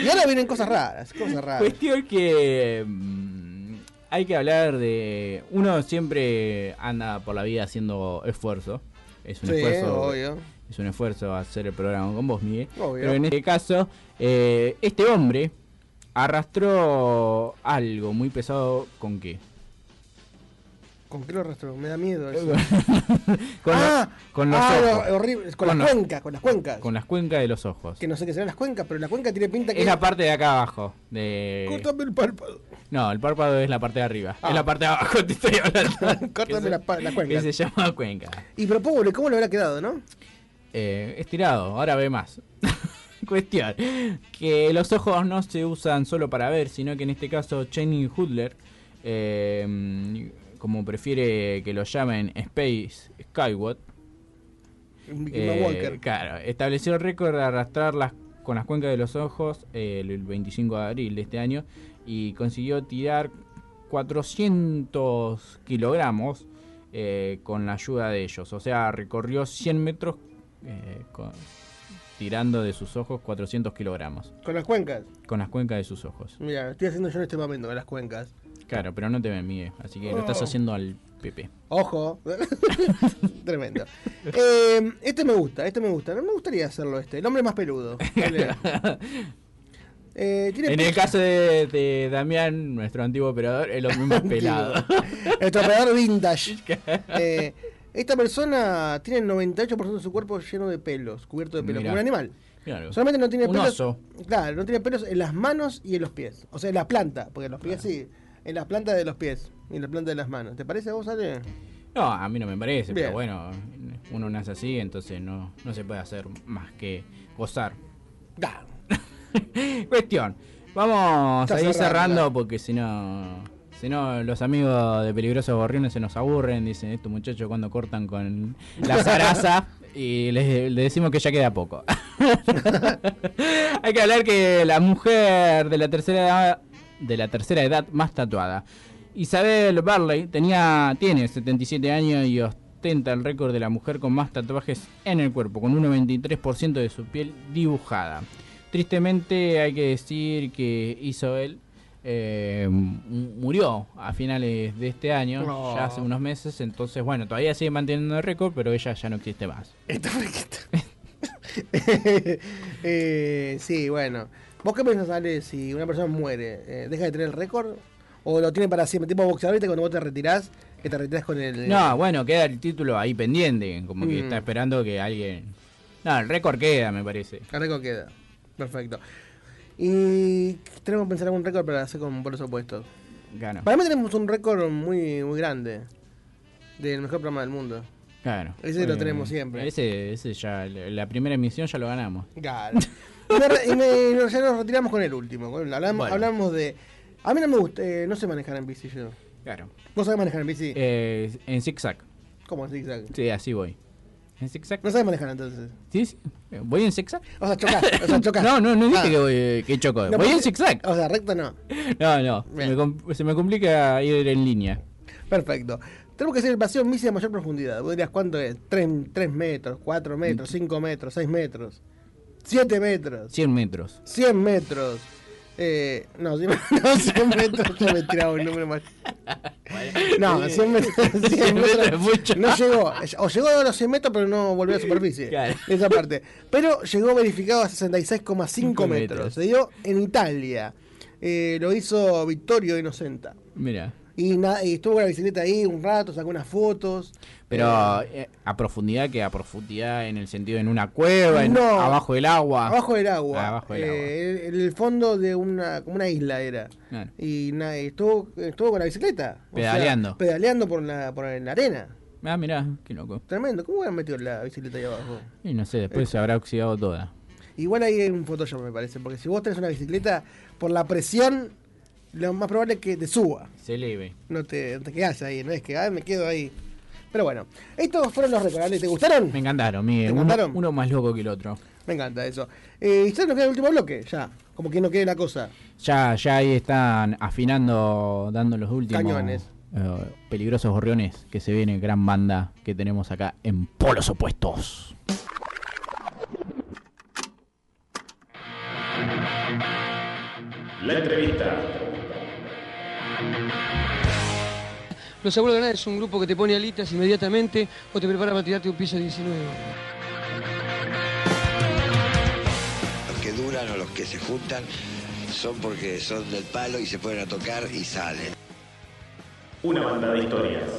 Y ahora vienen cosas raras, cosas raras. Cuestión que mm, hay que hablar de. Uno siempre anda por la vida haciendo esfuerzo. Es un Sí, esfuerzo. obvio. Es un esfuerzo hacer el programa con vos, Miguel. Obvio. Pero en este caso, eh, este hombre arrastró algo muy pesado con qué? ¿Con qué lo arrastró? Me da miedo eso. Con, ah, los, con los ah, ojos. horrible. Con, Con las los- cuencas, con las cuencas. Con las cuencas de los ojos. Que no sé qué serán las cuencas, pero la cuenca tiene pinta que Es la parte de acá abajo. De... Córtame el párpado. No, el párpado es la parte de arriba. Ah. Es la parte de abajo, te estoy hablando. Córtame la, la que cuenca. se llama cuenca. Y pero pobre, ¿cómo le habrá quedado, no? Eh, estirado, ahora ve más. Cuestión, que los ojos no se usan solo para ver, sino que en este caso Channing Hudler, eh, como prefiere que lo llamen Space Skyward, eh, claro, estableció el récord de arrastrarlas con las cuencas de los ojos eh, el 25 de abril de este año y consiguió tirar 400 kilogramos eh, con la ayuda de ellos. O sea, recorrió 100 metros eh, con- tirando de sus ojos 400 kilogramos Con las cuencas. con las cuencas de sus ojos. Mira, estoy haciendo yo en este momento con las cuencas. Claro, pero no te ven, Miguel, así que lo estás Oh. haciendo al Pepe. Ojo. Tremendo. Eh, este me gusta, este me gusta. No me gustaría hacerlo este. El hombre más peludo. Eh, En el caso de, de Damián, nuestro antiguo operador, el hombre más pelado. El tropeador vintage. Eh, esta persona tiene el 98% de su cuerpo lleno de pelos, cubierto de pelos, Mirá. como un animal. Claro. Solamente no tiene Un pelos. oso. Claro, no tiene pelos en las manos y en los pies. O sea, en la planta, porque en los pies sí. En las plantas de los pies y en la planta de las manos. ¿Te parece a vos, Ale? No, a mí no me parece, Bien. pero bueno, uno nace así, entonces no, no se puede hacer más que gozar. Cuestión, vamos a ir cerrando. cerrando porque si no, si no los amigos de Peligrosos Gorriones se nos aburren, dicen estos muchachos cuando cortan con la zaraza y les, les decimos que ya queda poco. Hay que hablar que la mujer de la tercera edad, de la tercera edad más tatuada, Isabel Barley, tenía, tiene 77 años y ostenta el récord de la mujer con más tatuajes en el cuerpo, con un 93% de su piel dibujada. Tristemente hay que decir que Isabel eh, mu- murió a finales de este año, No. ya hace unos meses, entonces bueno, todavía sigue manteniendo el récord, pero ella ya no existe más. Eh, sí, bueno. ¿Vos qué pensás, Ale, si una persona muere? eh, ¿Deja de tener el récord? ¿O lo tiene para siempre? Tipo boxeador, ¿viste? Cuando vos te retirás, que te retirás con el... No, bueno, queda el título ahí pendiente, como que Mm. está esperando que alguien... No, el récord queda, me parece. El récord queda. Perfecto. Y tenemos que pensar algún récord para hacer con polos opuestos. Gano. Para mí tenemos un récord muy, muy grande del mejor programa del mundo. Claro. Ese lo tenemos siempre. Ese, ese ya, la primera emisión ya lo ganamos. Claro. y me re- y me- nos- ya nos retiramos con el último. Hablamos, Bueno. hablamos de. A mí no me gusta, eh, no sé manejar en bici yo. Claro. ¿Vos sabés manejar en bici? Eh, en zigzag. ¿Cómo en zigzag? Sí, así voy. ¿En zigzag? No sabes manejar entonces. Sí, sí. Eh, ¿Voy en zigzag? O sea, chocás. O sea, chocás. No, no, no dije Ah. que, voy, que choco. No, voy en zigzag. O sea, recto no. No, no. Se me, com- se me complica ir en línea. Perfecto. Tenemos que hacer el paseo bici a mayor profundidad. Vos dirías, ¿cuánto es? ¿3, metros? ¿4 metros? ¿5 metros? ¿6 metros? ¿7 metros? 100 metros. 100 metros. Eh, no, 100, no, 100 metros, yo me tiraba un número más. No, 100 metros, 100 metros no llegó. O llegó a los 100 metros, pero no volvió a la superficie. Claro. Esa parte. Pero llegó verificado a 66,5 Cinco metros. Se dio en Italia. Eh, lo hizo Vittorio Inocenta. Mira. Y, na- y estuvo con la bicicleta ahí un rato, sacó unas fotos. Pero eh, a profundidad, que a profundidad en el sentido en una cueva, en- No. abajo del agua. Abajo del agua. Abajo del agua. Eh, en el fondo de una, como una isla era. Claro. Y, na- y estuvo, estuvo con la bicicleta. O sea, Pedaleando. pedaleando por la, por la arena. Ah, mirá, qué loco. Tremendo. ¿Cómo hubieran metido la bicicleta ahí abajo? Y no sé, después se habrá oxidado toda. Igual ahí hay un Photoshop, me parece. Porque si vos tenés una bicicleta, por la presión, lo más probable es que te suba. Se eleve. No te, te quedás ahí. No es que, ah, me quedo ahí. Pero bueno, estos fueron los recordables. ¿Te gustaron? Me encantaron, Miguel. ¿Te Uno, encantaron? uno más loco que el otro. Me encanta eso. Eh, y ya nos queda el último bloque, ya. Como que no quede la cosa. Ya, ya ahí están afinando, dando los últimos Cañones. eh, peligrosos gorriones que se viene gran banda que tenemos acá en polos opuestos. La entrevista. Los abuelos de Granada es un grupo que te pone alitas inmediatamente o te prepara para tirarte un piso 19. Los que duran o los que se juntan son porque son del palo y se pueden a tocar y salen. Una banda de historias.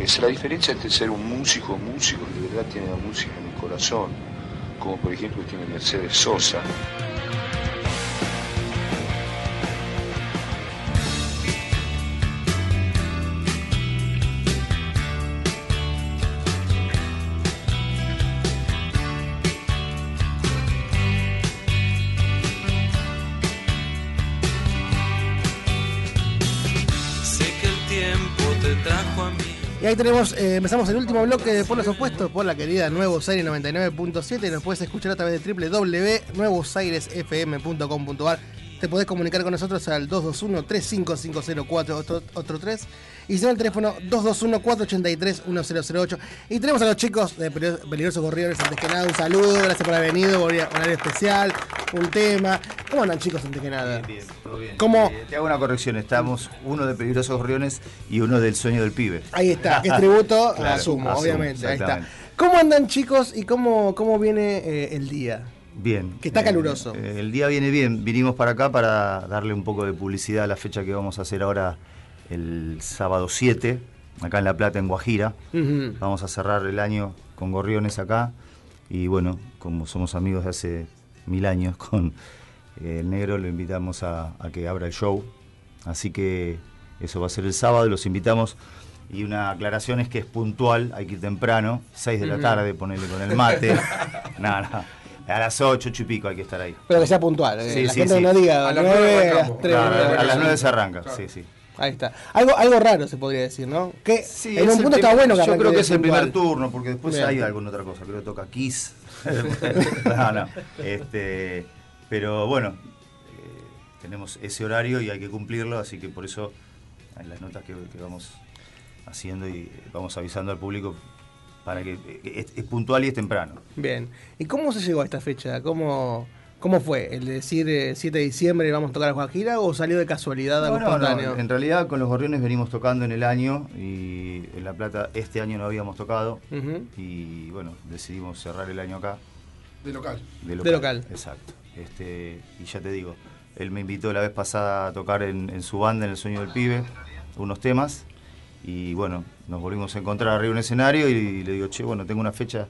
Es la diferencia entre ser un músico, músico que de verdad tiene la música en el corazón, como por ejemplo tiene Mercedes Sosa. Ahí tenemos, eh, empezamos el último bloque de Polos Opuestos por la querida Nuevos Aires 99.7 y nos puedes escuchar a través de www.nuevosairesfm.com.ar. Te podés comunicar con nosotros al 221-3550-483 y si no, el teléfono 221-483-1008. Y tenemos a los chicos de Peli- Peligrosos Gorriones, antes que nada, un saludo, gracias por haber venido, un horario especial, un tema. ¿Cómo andan chicos antes que nada? Todo bien. ¿Cómo? Eh, te hago una corrección. Estamos uno de Peligrosos Gorriones y uno del Sueño del Pibe. Ahí está, que es tributo Claro, a Sumo, obviamente. Ahí está. ¿Cómo andan chicos y cómo, cómo viene eh, el día? Bien. Que está Eh, caluroso. eh, el día viene bien. Vinimos para acá para darle un poco de publicidad a la fecha que vamos a hacer ahora el sábado 7, acá en La Plata, en Guajira. Vamos a cerrar el año con Gorriones acá. Y bueno, como somos amigos de hace mil años con eh, el negro, lo invitamos a, a que abra el show. Así que eso va a ser el sábado, los invitamos. Y una aclaración es que es puntual, hay que ir temprano, 6 de la tarde, ponerle con el mate. no, no. A las 8, 8 y pico hay que estar ahí. Pero que sea puntual, eh, Sí, la sí, gente sí. no diga A las 9, nueve a las arrancamos. 3. Claro, a las 9 se arranca, sí, sí. Ahí está. Algo, algo raro se podría decir, ¿no? Que Sí, en un punto está bueno que Yo creo que es el primer turno, porque después Bien. hay alguna otra cosa. Creo que toca Kiss. no, no. Este, pero bueno, eh, tenemos ese horario y hay que cumplirlo, así que por eso en las notas que, que vamos haciendo y vamos avisando al público para que que es, es puntual y es temprano. Bien. ¿Y cómo se llegó a esta fecha? ¿Cómo, cómo fue? ¿El decir eh, 7 de diciembre vamos a tocar a Guajira o salió de casualidad algo No, no? En realidad con los gorriones venimos tocando en el año y en La Plata este año no habíamos tocado y bueno, decidimos cerrar el año acá. De local. De local. De local. Exacto. Este, y ya te digo, él me invitó la vez pasada a tocar en, en su banda, en El Sueño del Pibe, unos temas. Y bueno, nos volvimos a encontrar arriba en un escenario y le digo, che, bueno, tengo una fecha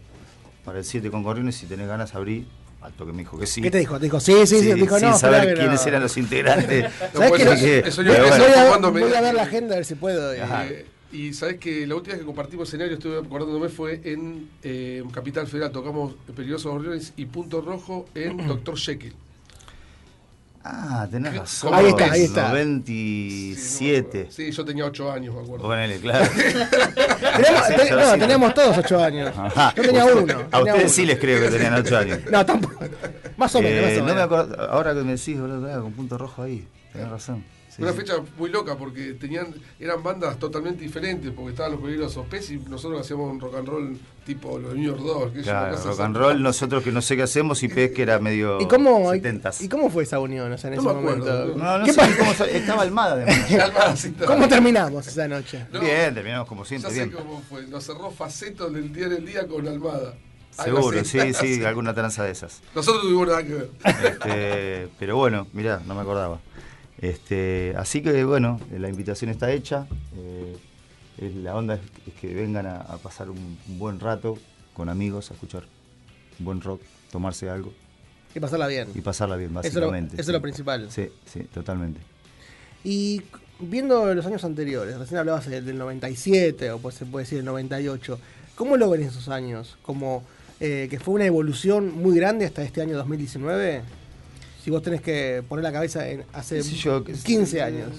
para el 7 con Gorriones, si tenés ganas abrí. Alto que me dijo que sí. ¿Qué te dijo? Te dijo, sí, sí, sí. Dijo, sin no, saber quiénes no. eran los integrantes. ¿Sabes que- Eso yo- bueno. Voy a, Cuando me- voy a ver la agenda a ver si puedo. y- Eh, y sabes que la última vez que compartimos escenario, estuve acordándome, fue en eh, Capital Federal. Tocamos Peligrosos Gorriones y Punto Rojo en Doctor Jekyll. Ah, tenés razón. Ahí está, ahí está. 97. Sí, yo tenía 8 años, me acuerdo. Ponele, claro. Tenemos- Sí, te- yo no, sí. teníamos todos 8 años. Ajá. Yo tenía Usted- uno. A ustedes uno. sí les creo que tenían 8 años. No, tampoco. Más o menos, Eh, más o no me menos. acuerdo, ahora que me decís, boludo, con punto rojo ahí. Tenés razón. Sí, Una sí. fecha muy loca porque tenían eran bandas totalmente diferentes porque estaban los peligrosos Pez y nosotros hacíamos un rock and roll tipo los New York Dolls. que es una Claro, rock and roll, nosotros que no sé qué hacemos y Pez que era medio ¿Y cómo, 70s. ¿Y cómo fue esa unión o sea, en No ese me acuerdo, momento? No, no ¿Qué sé pasó? cómo estaba Almada además. Almada, sí. ¿Cómo terminamos esa noche? No. Bien, terminamos como Ya siempre, sé bien. cómo fue. Nos cerró Faceto del día del día con Almada. Seguro, sí, sí, alguna tranza de esas. Nosotros tuvimos nada que ver. Este, pero bueno, mirá, no me acordaba. Este, así que bueno, la invitación está hecha. eh, es- la onda es, es que vengan a, a pasar un, un buen rato con amigos, a escuchar buen rock, tomarse algo Y pasarla bien. y pasarla bien, Eso es lo- básicamente. eso es lo principal. Sí, sí, totalmente. Y viendo los años anteriores, recién hablabas del del 97 o pues se puede decir el 98, ¿cómo lo ven esos años? ¿Como eh, que fue una evolución muy grande hasta este año 2019? Si vos tenés que poner la cabeza en hace yo, que- 15 años.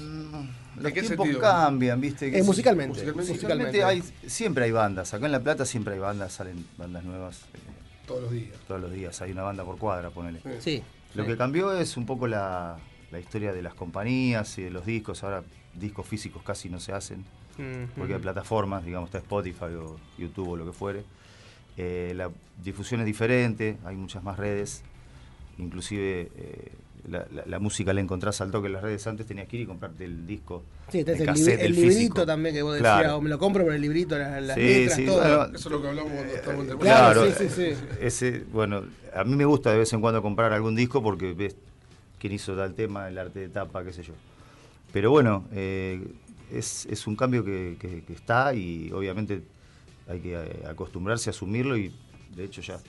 Los qué tiempos sentido? cambian, ¿viste? Eh, sí, musicalmente, musicalmente, musicalmente. hay, siempre hay bandas. Acá en La Plata siempre hay bandas, salen bandas nuevas. eh, Todos los días. todos los días. Hay una banda por cuadra, ponele. Sí. Lo sí. que cambió es un poco la, la historia de las compañías y de los discos. Ahora discos físicos casi no se hacen. Porque hay plataformas, digamos, está Spotify o YouTube o lo que fuere. Eh, la difusión es diferente, hay muchas más redes. Inclusive eh, la, la- la música la encontrás al toque en las redes. Antes tenías que ir y comprarte el disco. Sí, tenés el el, cassette, libri- el el librito físico. también que vos decías, Claro. o me lo compro por el librito, las, las Sí, letras, sí, todo. bueno, Eso es lo que hablamos cuando estamos en el Claro, Claro, sí, sí, sí. eh, Ese, bueno, a mí me gusta de vez en cuando comprar algún disco porque ves quién hizo tal tema, el arte de tapa, qué sé yo. Pero bueno, eh, es, es un cambio que, que- que está y obviamente hay que eh, acostumbrarse a asumirlo y de hecho ya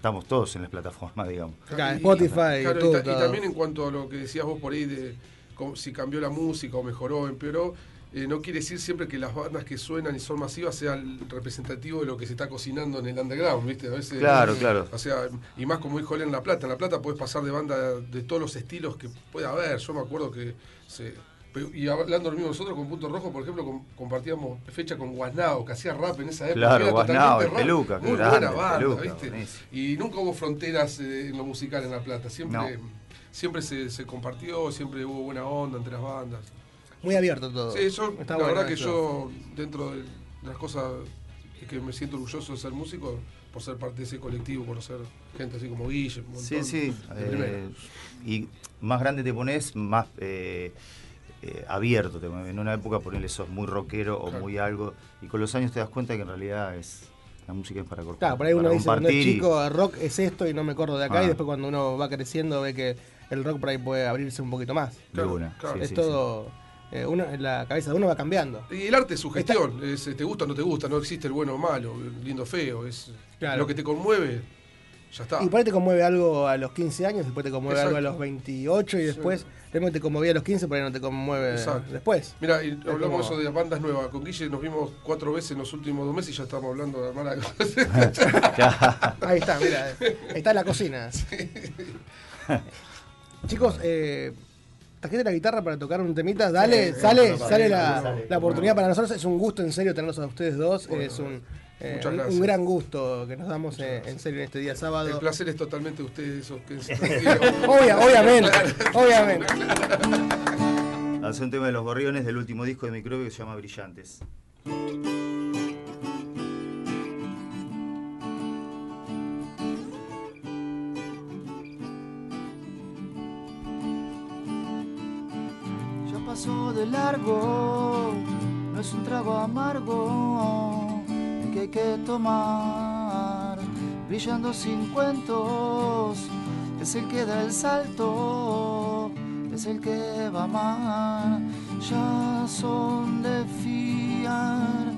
estamos todos en las plataformas, digamos. Y- Spotify, claro, y YouTube, ta- y, también en cuanto a lo que decías vos por ahí de cómo- si cambió la música o mejoró o empeoró, eh, no quiere decir siempre que las bandas que suenan y son masivas sean representativo de lo que se está cocinando en el underground, ¿viste? A veces, Claro, claro. O sea, y más como dijo él en La Plata. En La Plata puedes pasar de banda de todos los estilos que pueda haber. Yo me acuerdo que se. Pero- Y hablando lo mismo nosotros con Punto Rojo, por ejemplo, com- compartíamos fecha con Guasnao, que hacía rap en esa época. Claro, era Guasnao, totalmente el rap. Peluca, Muy grande, buena el banda, Peluca, ¿viste? buenísimo. Y nunca hubo fronteras eh, en lo musical en La Plata. Siempre, No. siempre se, se compartió, siempre hubo buena onda entre las bandas. Muy abierto todo. Sí, yo, Está la verdad que eso. yo, dentro de las cosas que me siento orgulloso de ser músico, por ser parte de ese colectivo, conocer gente así como Guille, un montón Sí, sí. eh, y más grande te pones, más eh, eh, abierto. En una época ponerle sos muy rockero o Claro. muy algo. Y con los años te das cuenta que en realidad es la música es para cortar. Claro, por ahí uno para dice cuando es compartir y- chico, rock es esto y no me acuerdo de acá, Ah. y después cuando uno va creciendo ve que el rock por ahí puede abrirse un poquito más. Una, claro. sí, es sí, todo, eh, uno, la cabeza de uno va cambiando. Y el arte es su gestión, es, te gusta o no te gusta, no existe el bueno o malo, el lindo o feo, es Claro. lo que te conmueve, ya está. Y por ahí te conmueve algo a los 15 años, después te conmueve algo a los 28 y después, después te conmovía a los 15, por ahí no te conmueve Exacto. después. Mira, y como- hablamos eso de bandas nuevas. Con Guille nos vimos cuatro veces en los últimos dos meses y ya estamos hablando de armar algo. Ahí está, mira, ahí está en la cocina. Chicos, eh, ¿trajiste la guitarra para tocar un temita? Dale, Sí, sale, sí, sale sí, la, sale. la oportunidad para nosotros. Es un gusto en serio tenerlos a ustedes dos. Bueno, es un, eh, muchas un- un gran gusto que nos damos eh, en serio en este día El sábado. placer es totalmente de ustedes, esos que Obvia- obviamente, obviamente. Hace un tema de los gorriones del último disco de Microbio que se llama Brillantes. Ya pasó de largo, no es un trago amargo el que hay que tomar. Brillando sin cuentos, es el que da el salto, es el que va a amar. Ya son de fiar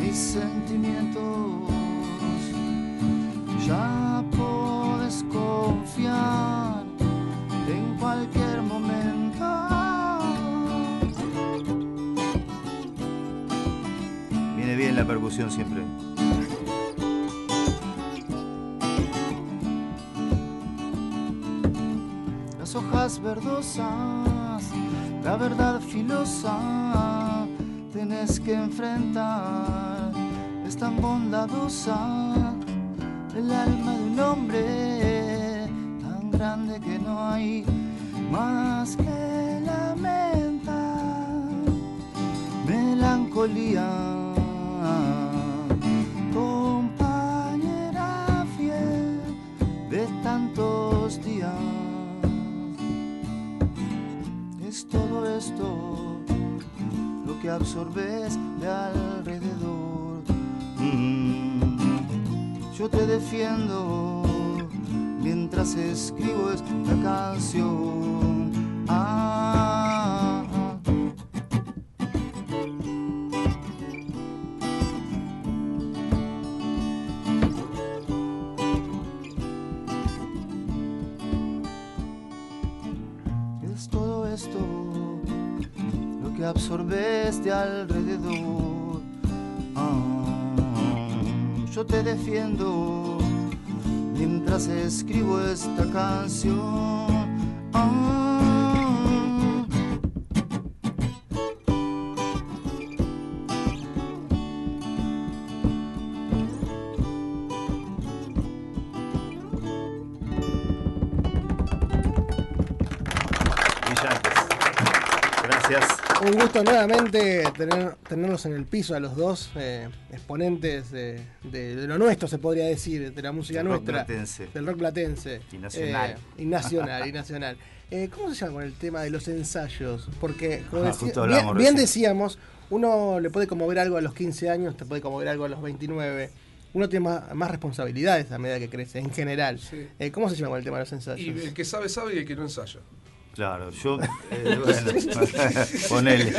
mis sentimientos, ya percusión siempre. Las hojas verdosas, la verdad filosa, tenés que enfrentar. Es tan bondadosa el alma de un hombre, tan grande que no hay más que lamentar melancolía tantos días. Es todo esto lo que absorbes de alrededor. Mm. Yo te defiendo mientras escribo esta canción. Ah, absorbes de alrededor. Ah, yo te defiendo mientras escribo esta canción. Gusto nuevamente tener, tenerlos en el piso a los dos, eh, exponentes de, de- de lo nuestro, se podría decir, de la música Del rock nuestra. platense. Del rock platense. Y nacional. Eh, y nacional, y nacional. Eh, ¿Cómo se llama con el tema de los ensayos? Porque, como Ah, bien, decíamos, uno le puede conmover algo a los 15 años, te puede conmover algo a los 29. Uno tiene más, más responsabilidades a medida que crece, en general. Eh, ¿Cómo se llama con el tema de los ensayos? Y el que sabe, sabe y el que no ensaya. Claro, yo. eh, bueno, ponele.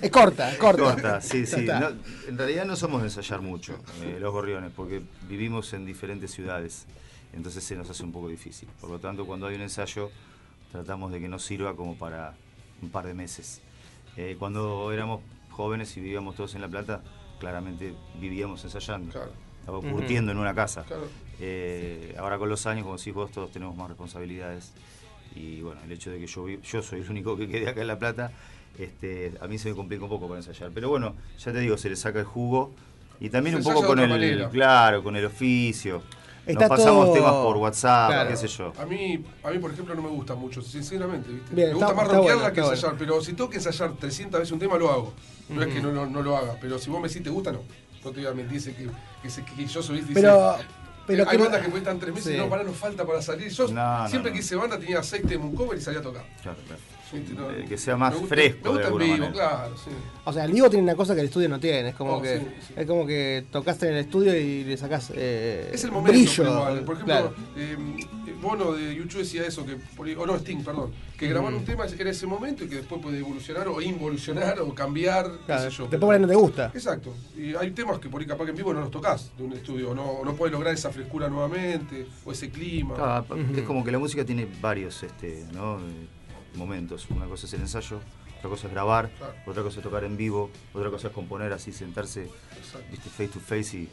Es corta, corta. sí, Ya sí. No, en realidad no somos de ensayar mucho, eh, los gorriones, porque vivimos en diferentes ciudades. Entonces se nos hace un poco difícil. Por lo tanto, cuando hay un ensayo, tratamos de que nos sirva como para un par de meses. Eh, cuando éramos jóvenes y vivíamos todos en La Plata, claramente vivíamos ensayando. Estaba Ujú. curtiendo en una casa. Claro. Eh, ahora con los años, como decís vos, todos tenemos más responsabilidades. Y bueno, el hecho de que yo, yo soy el único que quede acá en La Plata, este, a mí se me complica un poco para ensayar. Pero bueno, ya te digo, se le saca el jugo. Y también Se un poco con el, manera. claro, con el oficio. Está Nos pasamos todo- temas por WhatsApp, Claro. qué sé yo. A mí, a mí, por ejemplo, no me gusta mucho, sinceramente. ¿viste? Bien, me gusta está- más rockearla bueno, que ensayar, pero si tengo que ensayar 300 veces un tema, lo hago. No es que no, lo- no lo haga, pero si vos me decís te gusta, no. No te voy a mentir, que, que, que yo soy dice, Pero- hay que bandas que cuentan tres meses Sí. y no, para, nos falta para salir. Yo No, siempre no. que hice banda tenía seis temas, un cover y salía a tocar. Claro, claro. ¿Viste? No, Eh, que sea más me gusta- fresco Me de gusta en alguna vivo, manera. claro, sí. O sea, el vivo tiene una cosa que el estudio no tiene. Es como Oh, que sí, es como que tocaste en el estudio y le sacás eh, Es el momento. brillo. igual. Por ejemplo, claro. eh, Bono de YouTube decía eso, que o no, Sting, perdón, que grabar Mm. un tema era ese momento y que después puede evolucionar o involucionar o cambiar, Claro, qué sé yo. después por ahí no te gusta. Exacto. Y hay temas que por ahí capaz que en vivo no los tocas de un estudio, o no, no puedes lograr esa frescura nuevamente, o ese clima. Ah, Es como que la música tiene varios este, ¿no? Momentos. Una cosa es el ensayo, otra cosa es grabar, Claro. otra cosa es tocar en vivo, otra cosa es componer así, sentarse viste, face to face y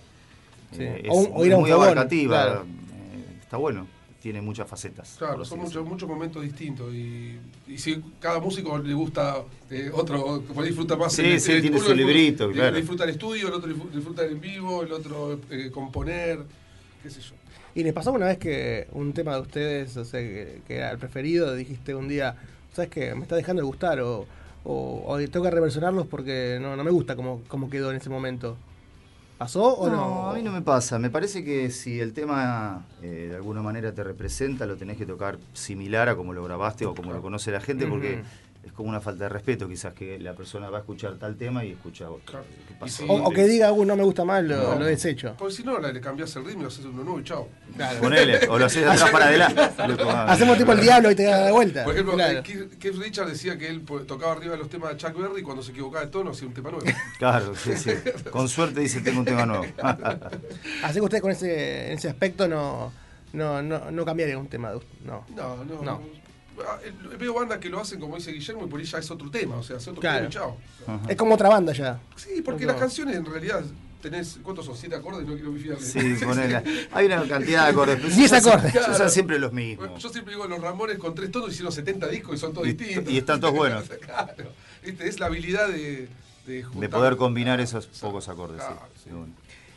Sí. eh, es un- o ir a un muy abarcativa. claro. eh, está bueno, tiene muchas facetas. Claro, son muchos, muchos momentos distintos y, y si cada músico le gusta eh, otro, por ahí disfruta más Sí, el- sí, el- tiene uno su disfruta- librito, di- claro. Disfruta el estudio, el otro disfruta- disfruta el en vivo, el otro eh, componer, qué sé yo. Y les pasó una vez que un tema de ustedes, o sea, que, que era el preferido, dijiste un día, ¿sabes qué? Me está dejando de gustar o, o, o tengo que reversionarlos porque no, no me gusta cómo, cómo quedó en ese momento. ¿Pasó o no? No, a mí no me pasa. Me parece que si el tema eh, de alguna manera te representa, lo tenés que tocar similar a como lo grabaste o como lo conoce la gente, porque. Es como una falta de respeto quizás que la persona va a escuchar tal tema y escucha otro. ¿Qué pasó? O, o que diga, uy, no me gusta más, lo, No. lo desecho. Porque si no, le, cambias el ritmo y haces uno nuevo y chao. Ponele, o lo haces de atrás para adelante. Ah. Hacemos tipo el diablo y te da la vuelta. Por ejemplo, Claro. eh, Keith, Richards decía que él tocaba arriba de los temas de Chuck Berry y cuando se equivocaba de tono hacía un tema nuevo. Claro, sí, sí. Con suerte dice tengo un tema nuevo. Así que ustedes con ese, en ese aspecto no, no, no, no cambiarían un tema No. No, no. No. Ah, Veo bandas que lo hacen como dice Guillermo y por ahí ya es otro tema, o sea, es otro Claro. tema y chao. Es como otra banda ya. Sí, porque No. las canciones en realidad tenés, ¿cuántos son? ¿Siete acordes? No quiero pifiarle. Sí, ponele. Hay una cantidad de acordes. Diez acordes. Siempre los mismos. Bueno, Yo siempre digo, los Ramones con tres tonos hicieron 70 discos y son todos Y- distintos. y están todos buenos. claro. ¿Viste? Es la habilidad de, de De poder combinar esos pocos acordes. sí. Sí.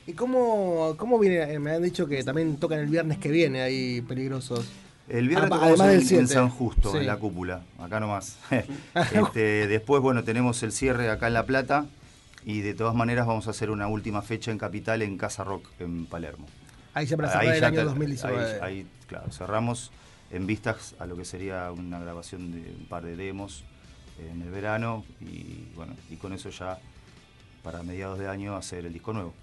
¿Y cómo, cómo viene? eh, Me han dicho que también tocan el viernes que viene ahí peligrosos. El viernes tocamos además en, del en 7. San Justo, Sí. en la cúpula, acá nomás. Este, después, bueno, tenemos el cierre acá en La Plata, Y de todas maneras vamos a hacer una última fecha en Capital en Casa Rock en Palermo. Ahí para cerrar el ya año te- 2019. Ahí, ahí, claro, cerramos en vistas a lo que sería una grabación de un par de demos en el verano y bueno, y con eso ya para mediados de año hacer el disco nuevo.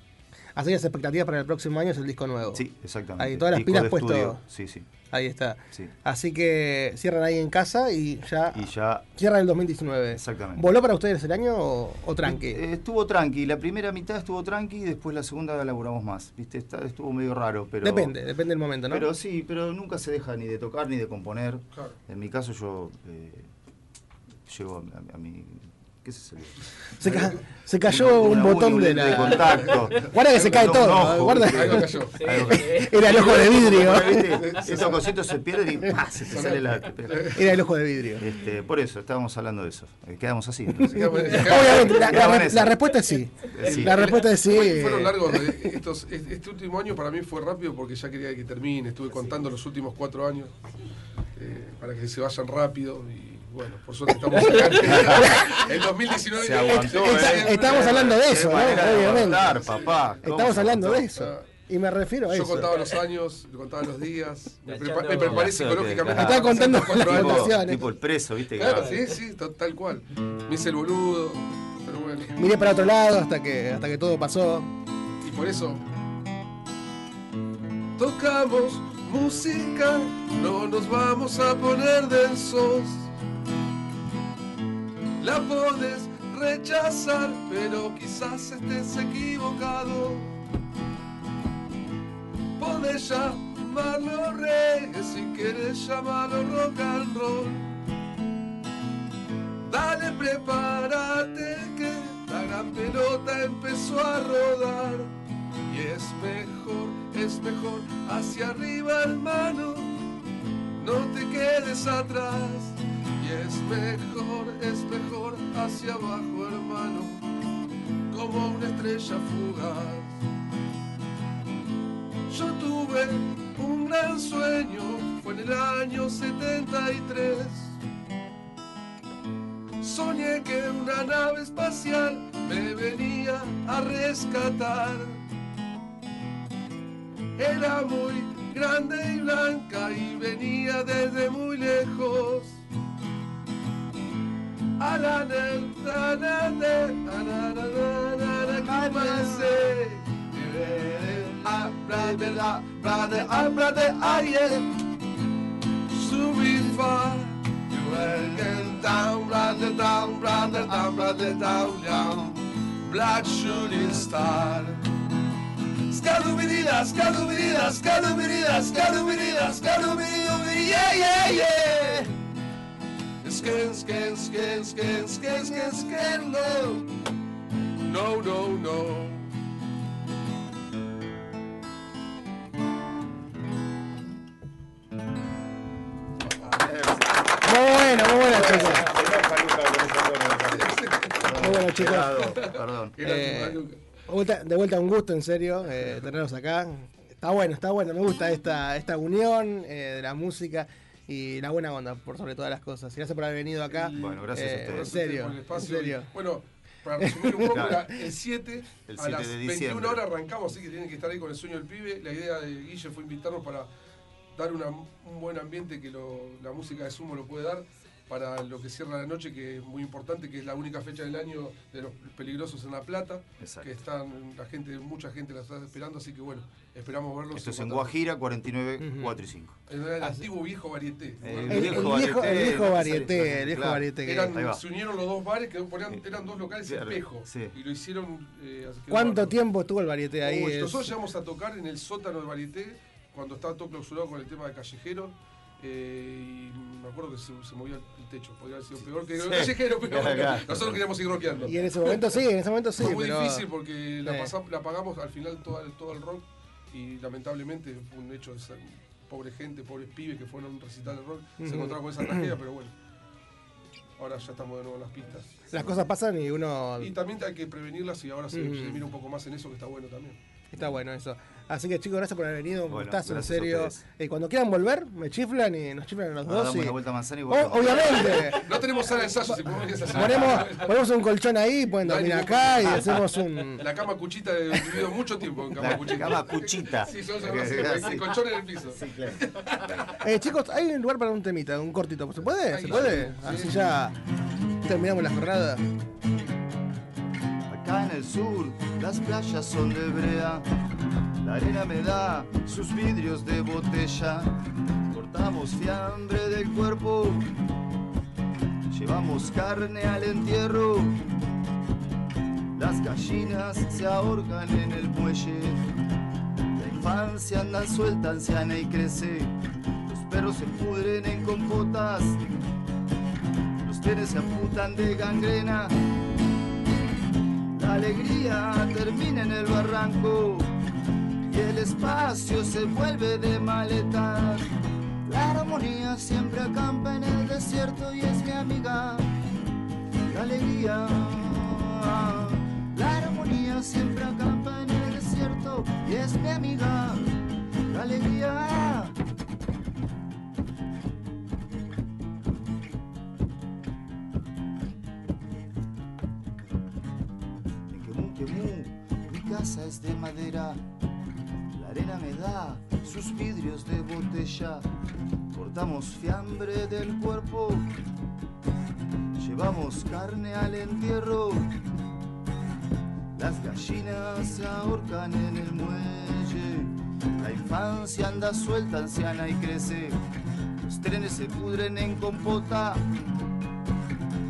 Así que las expectativas para el próximo año es el disco nuevo. Sí, exactamente. Ahí, todas las Disco pilas de puestas. estudio, Sí, sí. Ahí está. Sí. Así que cierran ahí en casa y ya. Y ya Cierra el 2019. Exactamente. ¿Voló para ustedes el año o, o tranqui? Eh, Estuvo tranqui, la primera mitad estuvo tranqui y después la segunda la laburamos más. ¿Viste? Está- estuvo medio raro, pero. depende, depende del momento, ¿no? Pero sí, pero nunca se deja ni de tocar ni de componer. Claro. En mi caso yo eh, llego a, a mi... ¿Qué se salió? Se, ca- se cayó un Una botón de la. de contacto. Guarda que se cae todo. ojo, guarda. Algo cayó. Era el ojo de vidrio. Esos cositos se pierden y ¡pah! se te sale la. Era el ojo de vidrio. Este, por eso, estábamos hablando de eso. Eh, Quedamos así. entonces. Obviamente, la, respuesta es sí. Eh, sí. La respuesta es sí. Fue- Fueron largos. estos, este este último año para mí fue rápido porque ya quería que termine. Estuve contando los últimos cuatro años eh, para que se vayan rápido. Y bueno, por suerte estamos acá. El 2019 Se aguantó, Está- ¿eh? estamos hablando de eso, ¿no? Obviamente. aguantar, papá. ¿Cómo Estamos hablando de eso. Y me refiero a Yo eso. contaba los años, contaba los días, me, prepa- me preparé psicológicamente. claro. Estaba contando las años. anotaciones. Tipo el preso, ¿viste? Claro, sí, sí, tal cual. Me hice el boludo, pero bueno. Miré para otro lado hasta que, hasta que todo pasó. Y por eso tocamos música, no nos vamos a poner densos. La podés rechazar, pero quizás estés equivocado. Podés llamarlo reggae si quieres llamarlo rock and roll. Dale, prepárate que la gran pelota empezó a rodar. Y es mejor, es mejor hacia arriba, hermano. No te quedes atrás. Es mejor, es mejor hacia abajo, hermano. Como una estrella fugaz. Yo tuve un gran sueño, fue en el año 73. Soñé que una nave espacial me venía a rescatar. Era muy grande y blanca y venía desde muy lejos. Brother, ah, brother, ah, ah. Subí far. You went down, brother, down, brother, down, brother, down, down. Star. Yeah, yeah, yeah. Skin, skin, skin, skin, skin, skin, skin, no. No, no, no. Muy bueno, muy buena, chicos. Muy bueno, chicos. Perdón. Eh, de vuelta- de vuelta un gusto, en serio, eh, tenerlos acá. Está bueno, está bueno. Me gusta esta, esta unión eh, de la música y la buena onda, por sobre todas las cosas. Gracias por haber venido acá. Bueno, gracias a Eh, ustedes. En Gracias serio, por el en espacio. Bueno, para resumir un poco, Claro. era el 7, El a 7 las de 21 diciembre. horas arrancamos, así que tienen que estar ahí con el sueño del pibe. La idea de Guille fue invitarnos para dar una- un buen ambiente que lo- la música de Sumo lo puede dar para lo que cierra la noche, que es muy importante, que es la única fecha del año de los peligrosos en La Plata, Exacto. que están, la gente, mucha gente la está esperando, así que bueno, esperamos verlos. Esto es en Guajira, 49, 4 y 5. En el antiguo viejo varieté. El El, viejo el viejo, varieté, el viejo varieté, el viejo varieté. que- Eran- se unieron los dos bares que ponían- eran dos locales Claro, espejo sí. y lo hicieron eh, ¿Cuánto tiempo estuvo el varieté ahí? Uy, Es- nosotros llegamos a tocar en el sótano del varieté cuando estaba todo clausurado con el tema de callejero eh, y me acuerdo que se, se movía el techo podría haber sido peor que el callejero pero Claro, bueno, claro. nosotros queríamos seguir rockeando Y en ese momento sí, en ese momento sí. fue muy pero- difícil porque la, Sí. pasam- la pagamos al final todo el, todo el rock y lamentablemente fue un hecho de esa pobre gente, pobres pibes que fueron a un recital de rock, se encontraron con esa tragedia, pero bueno, ahora ya estamos de nuevo en las pistas. Las cosas pasan y uno. Y también hay que prevenirlas y ahora se, Ujú. se mira un poco más en eso que está bueno también. Está bueno eso. Así que chicos, gracias por haber venido. Un Bueno, gustazo, en serio. Eh, cuando quieran volver, me chiflan y nos chiflan a los Ahora dos. damos y- la vuelta a manzana y volvemos. obviamente. No tenemos sala de ensayo, si podemos ir a esa ponemos, ponemos un colchón ahí, pueden dormir acá y hacemos un. La cama cuchita he vivido mucho tiempo en cama La cuchita. cama cuchita. Sí, son Sí, sí, sí. el colchón en el piso. Eh, chicos, hay un lugar para un temita, un cortito. ¿Se puede? ¿Se puede? Así ya terminamos la jornada. Acá en el sur las playas son de brea, la arena me da sus vidrios de botella, cortamos fiambre del cuerpo, llevamos carne al entierro, las gallinas se ahorcan en el muelle, la infancia anda suelta, anciana y crece, los perros se pudren en compotas, los trenes se amputan de gangrena. La alegría termina en el barranco y el espacio se vuelve de maletas. La armonía siempre acampa en el desierto y es mi amiga. La alegría, la armonía siempre acampa en el desierto y es mi amiga. La alegría. Mi casa es de madera, arena me da sus vidrios de botella, cortamos fiambre del cuerpo, llevamos carne al entierro, las gallinas se ahorcan en el muelle, la infancia anda suelta, anciana y crece, los trenes se pudren en compota,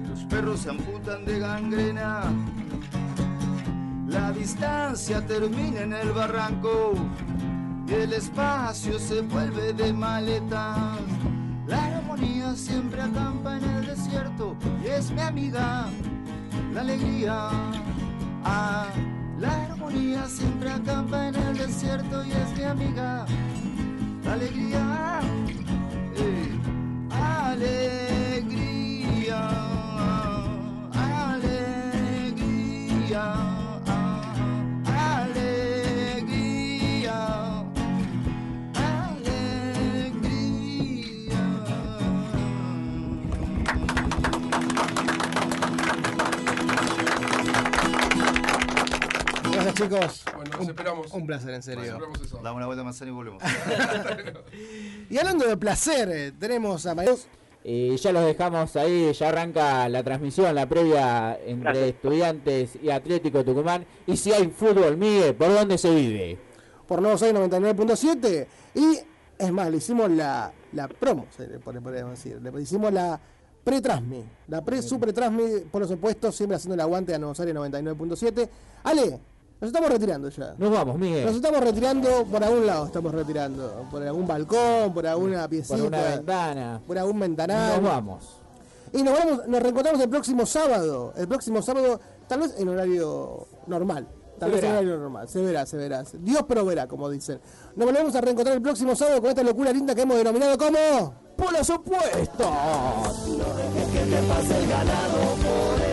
los perros se amputan de gangrena. La distancia termina en el barranco el espacio se vuelve de maletas. La armonía siempre acampa en el desierto y es mi amiga. La alegría, ah, la armonía siempre acampa en el desierto y es mi amiga. La alegría, eh, alegría, alegría. Alegría, chicos. Bueno, nos un, esperamos. un placer, en serio. Damos una vuelta a manzana y volvemos. Y hablando de placer, eh, tenemos a María. Y ya los dejamos ahí, ya arranca la transmisión, la previa entre Gracias. estudiantes y Atlético Tucumán. Y si hay fútbol, Miguel, ¿por dónde se vive? por Nuevo Soy 99.7 y es más, le hicimos la, la promo, podríamos decir, le hicimos la pre-transmi, la pre super transmi por los siempre haciendo el aguante a Nuevo Soy 99.7. Ale, nos estamos retirando ya. Nos vamos, Miguel. Nos estamos retirando por algún lado, estamos retirando, por algún balcón, por alguna piecita, Por una ventana. por algún ventanal. Nos vamos. Y nos, vamos, nos reencontramos el próximo sábado. El próximo sábado, tal vez en horario normal. Tal Se vez en horario normal. Se verá, se verá. Dios proveerá, como dicen. Nos volvemos a reencontrar el próximo sábado con esta locura linda que hemos denominado como... ¡Por los opuestos! que te pase el ganado por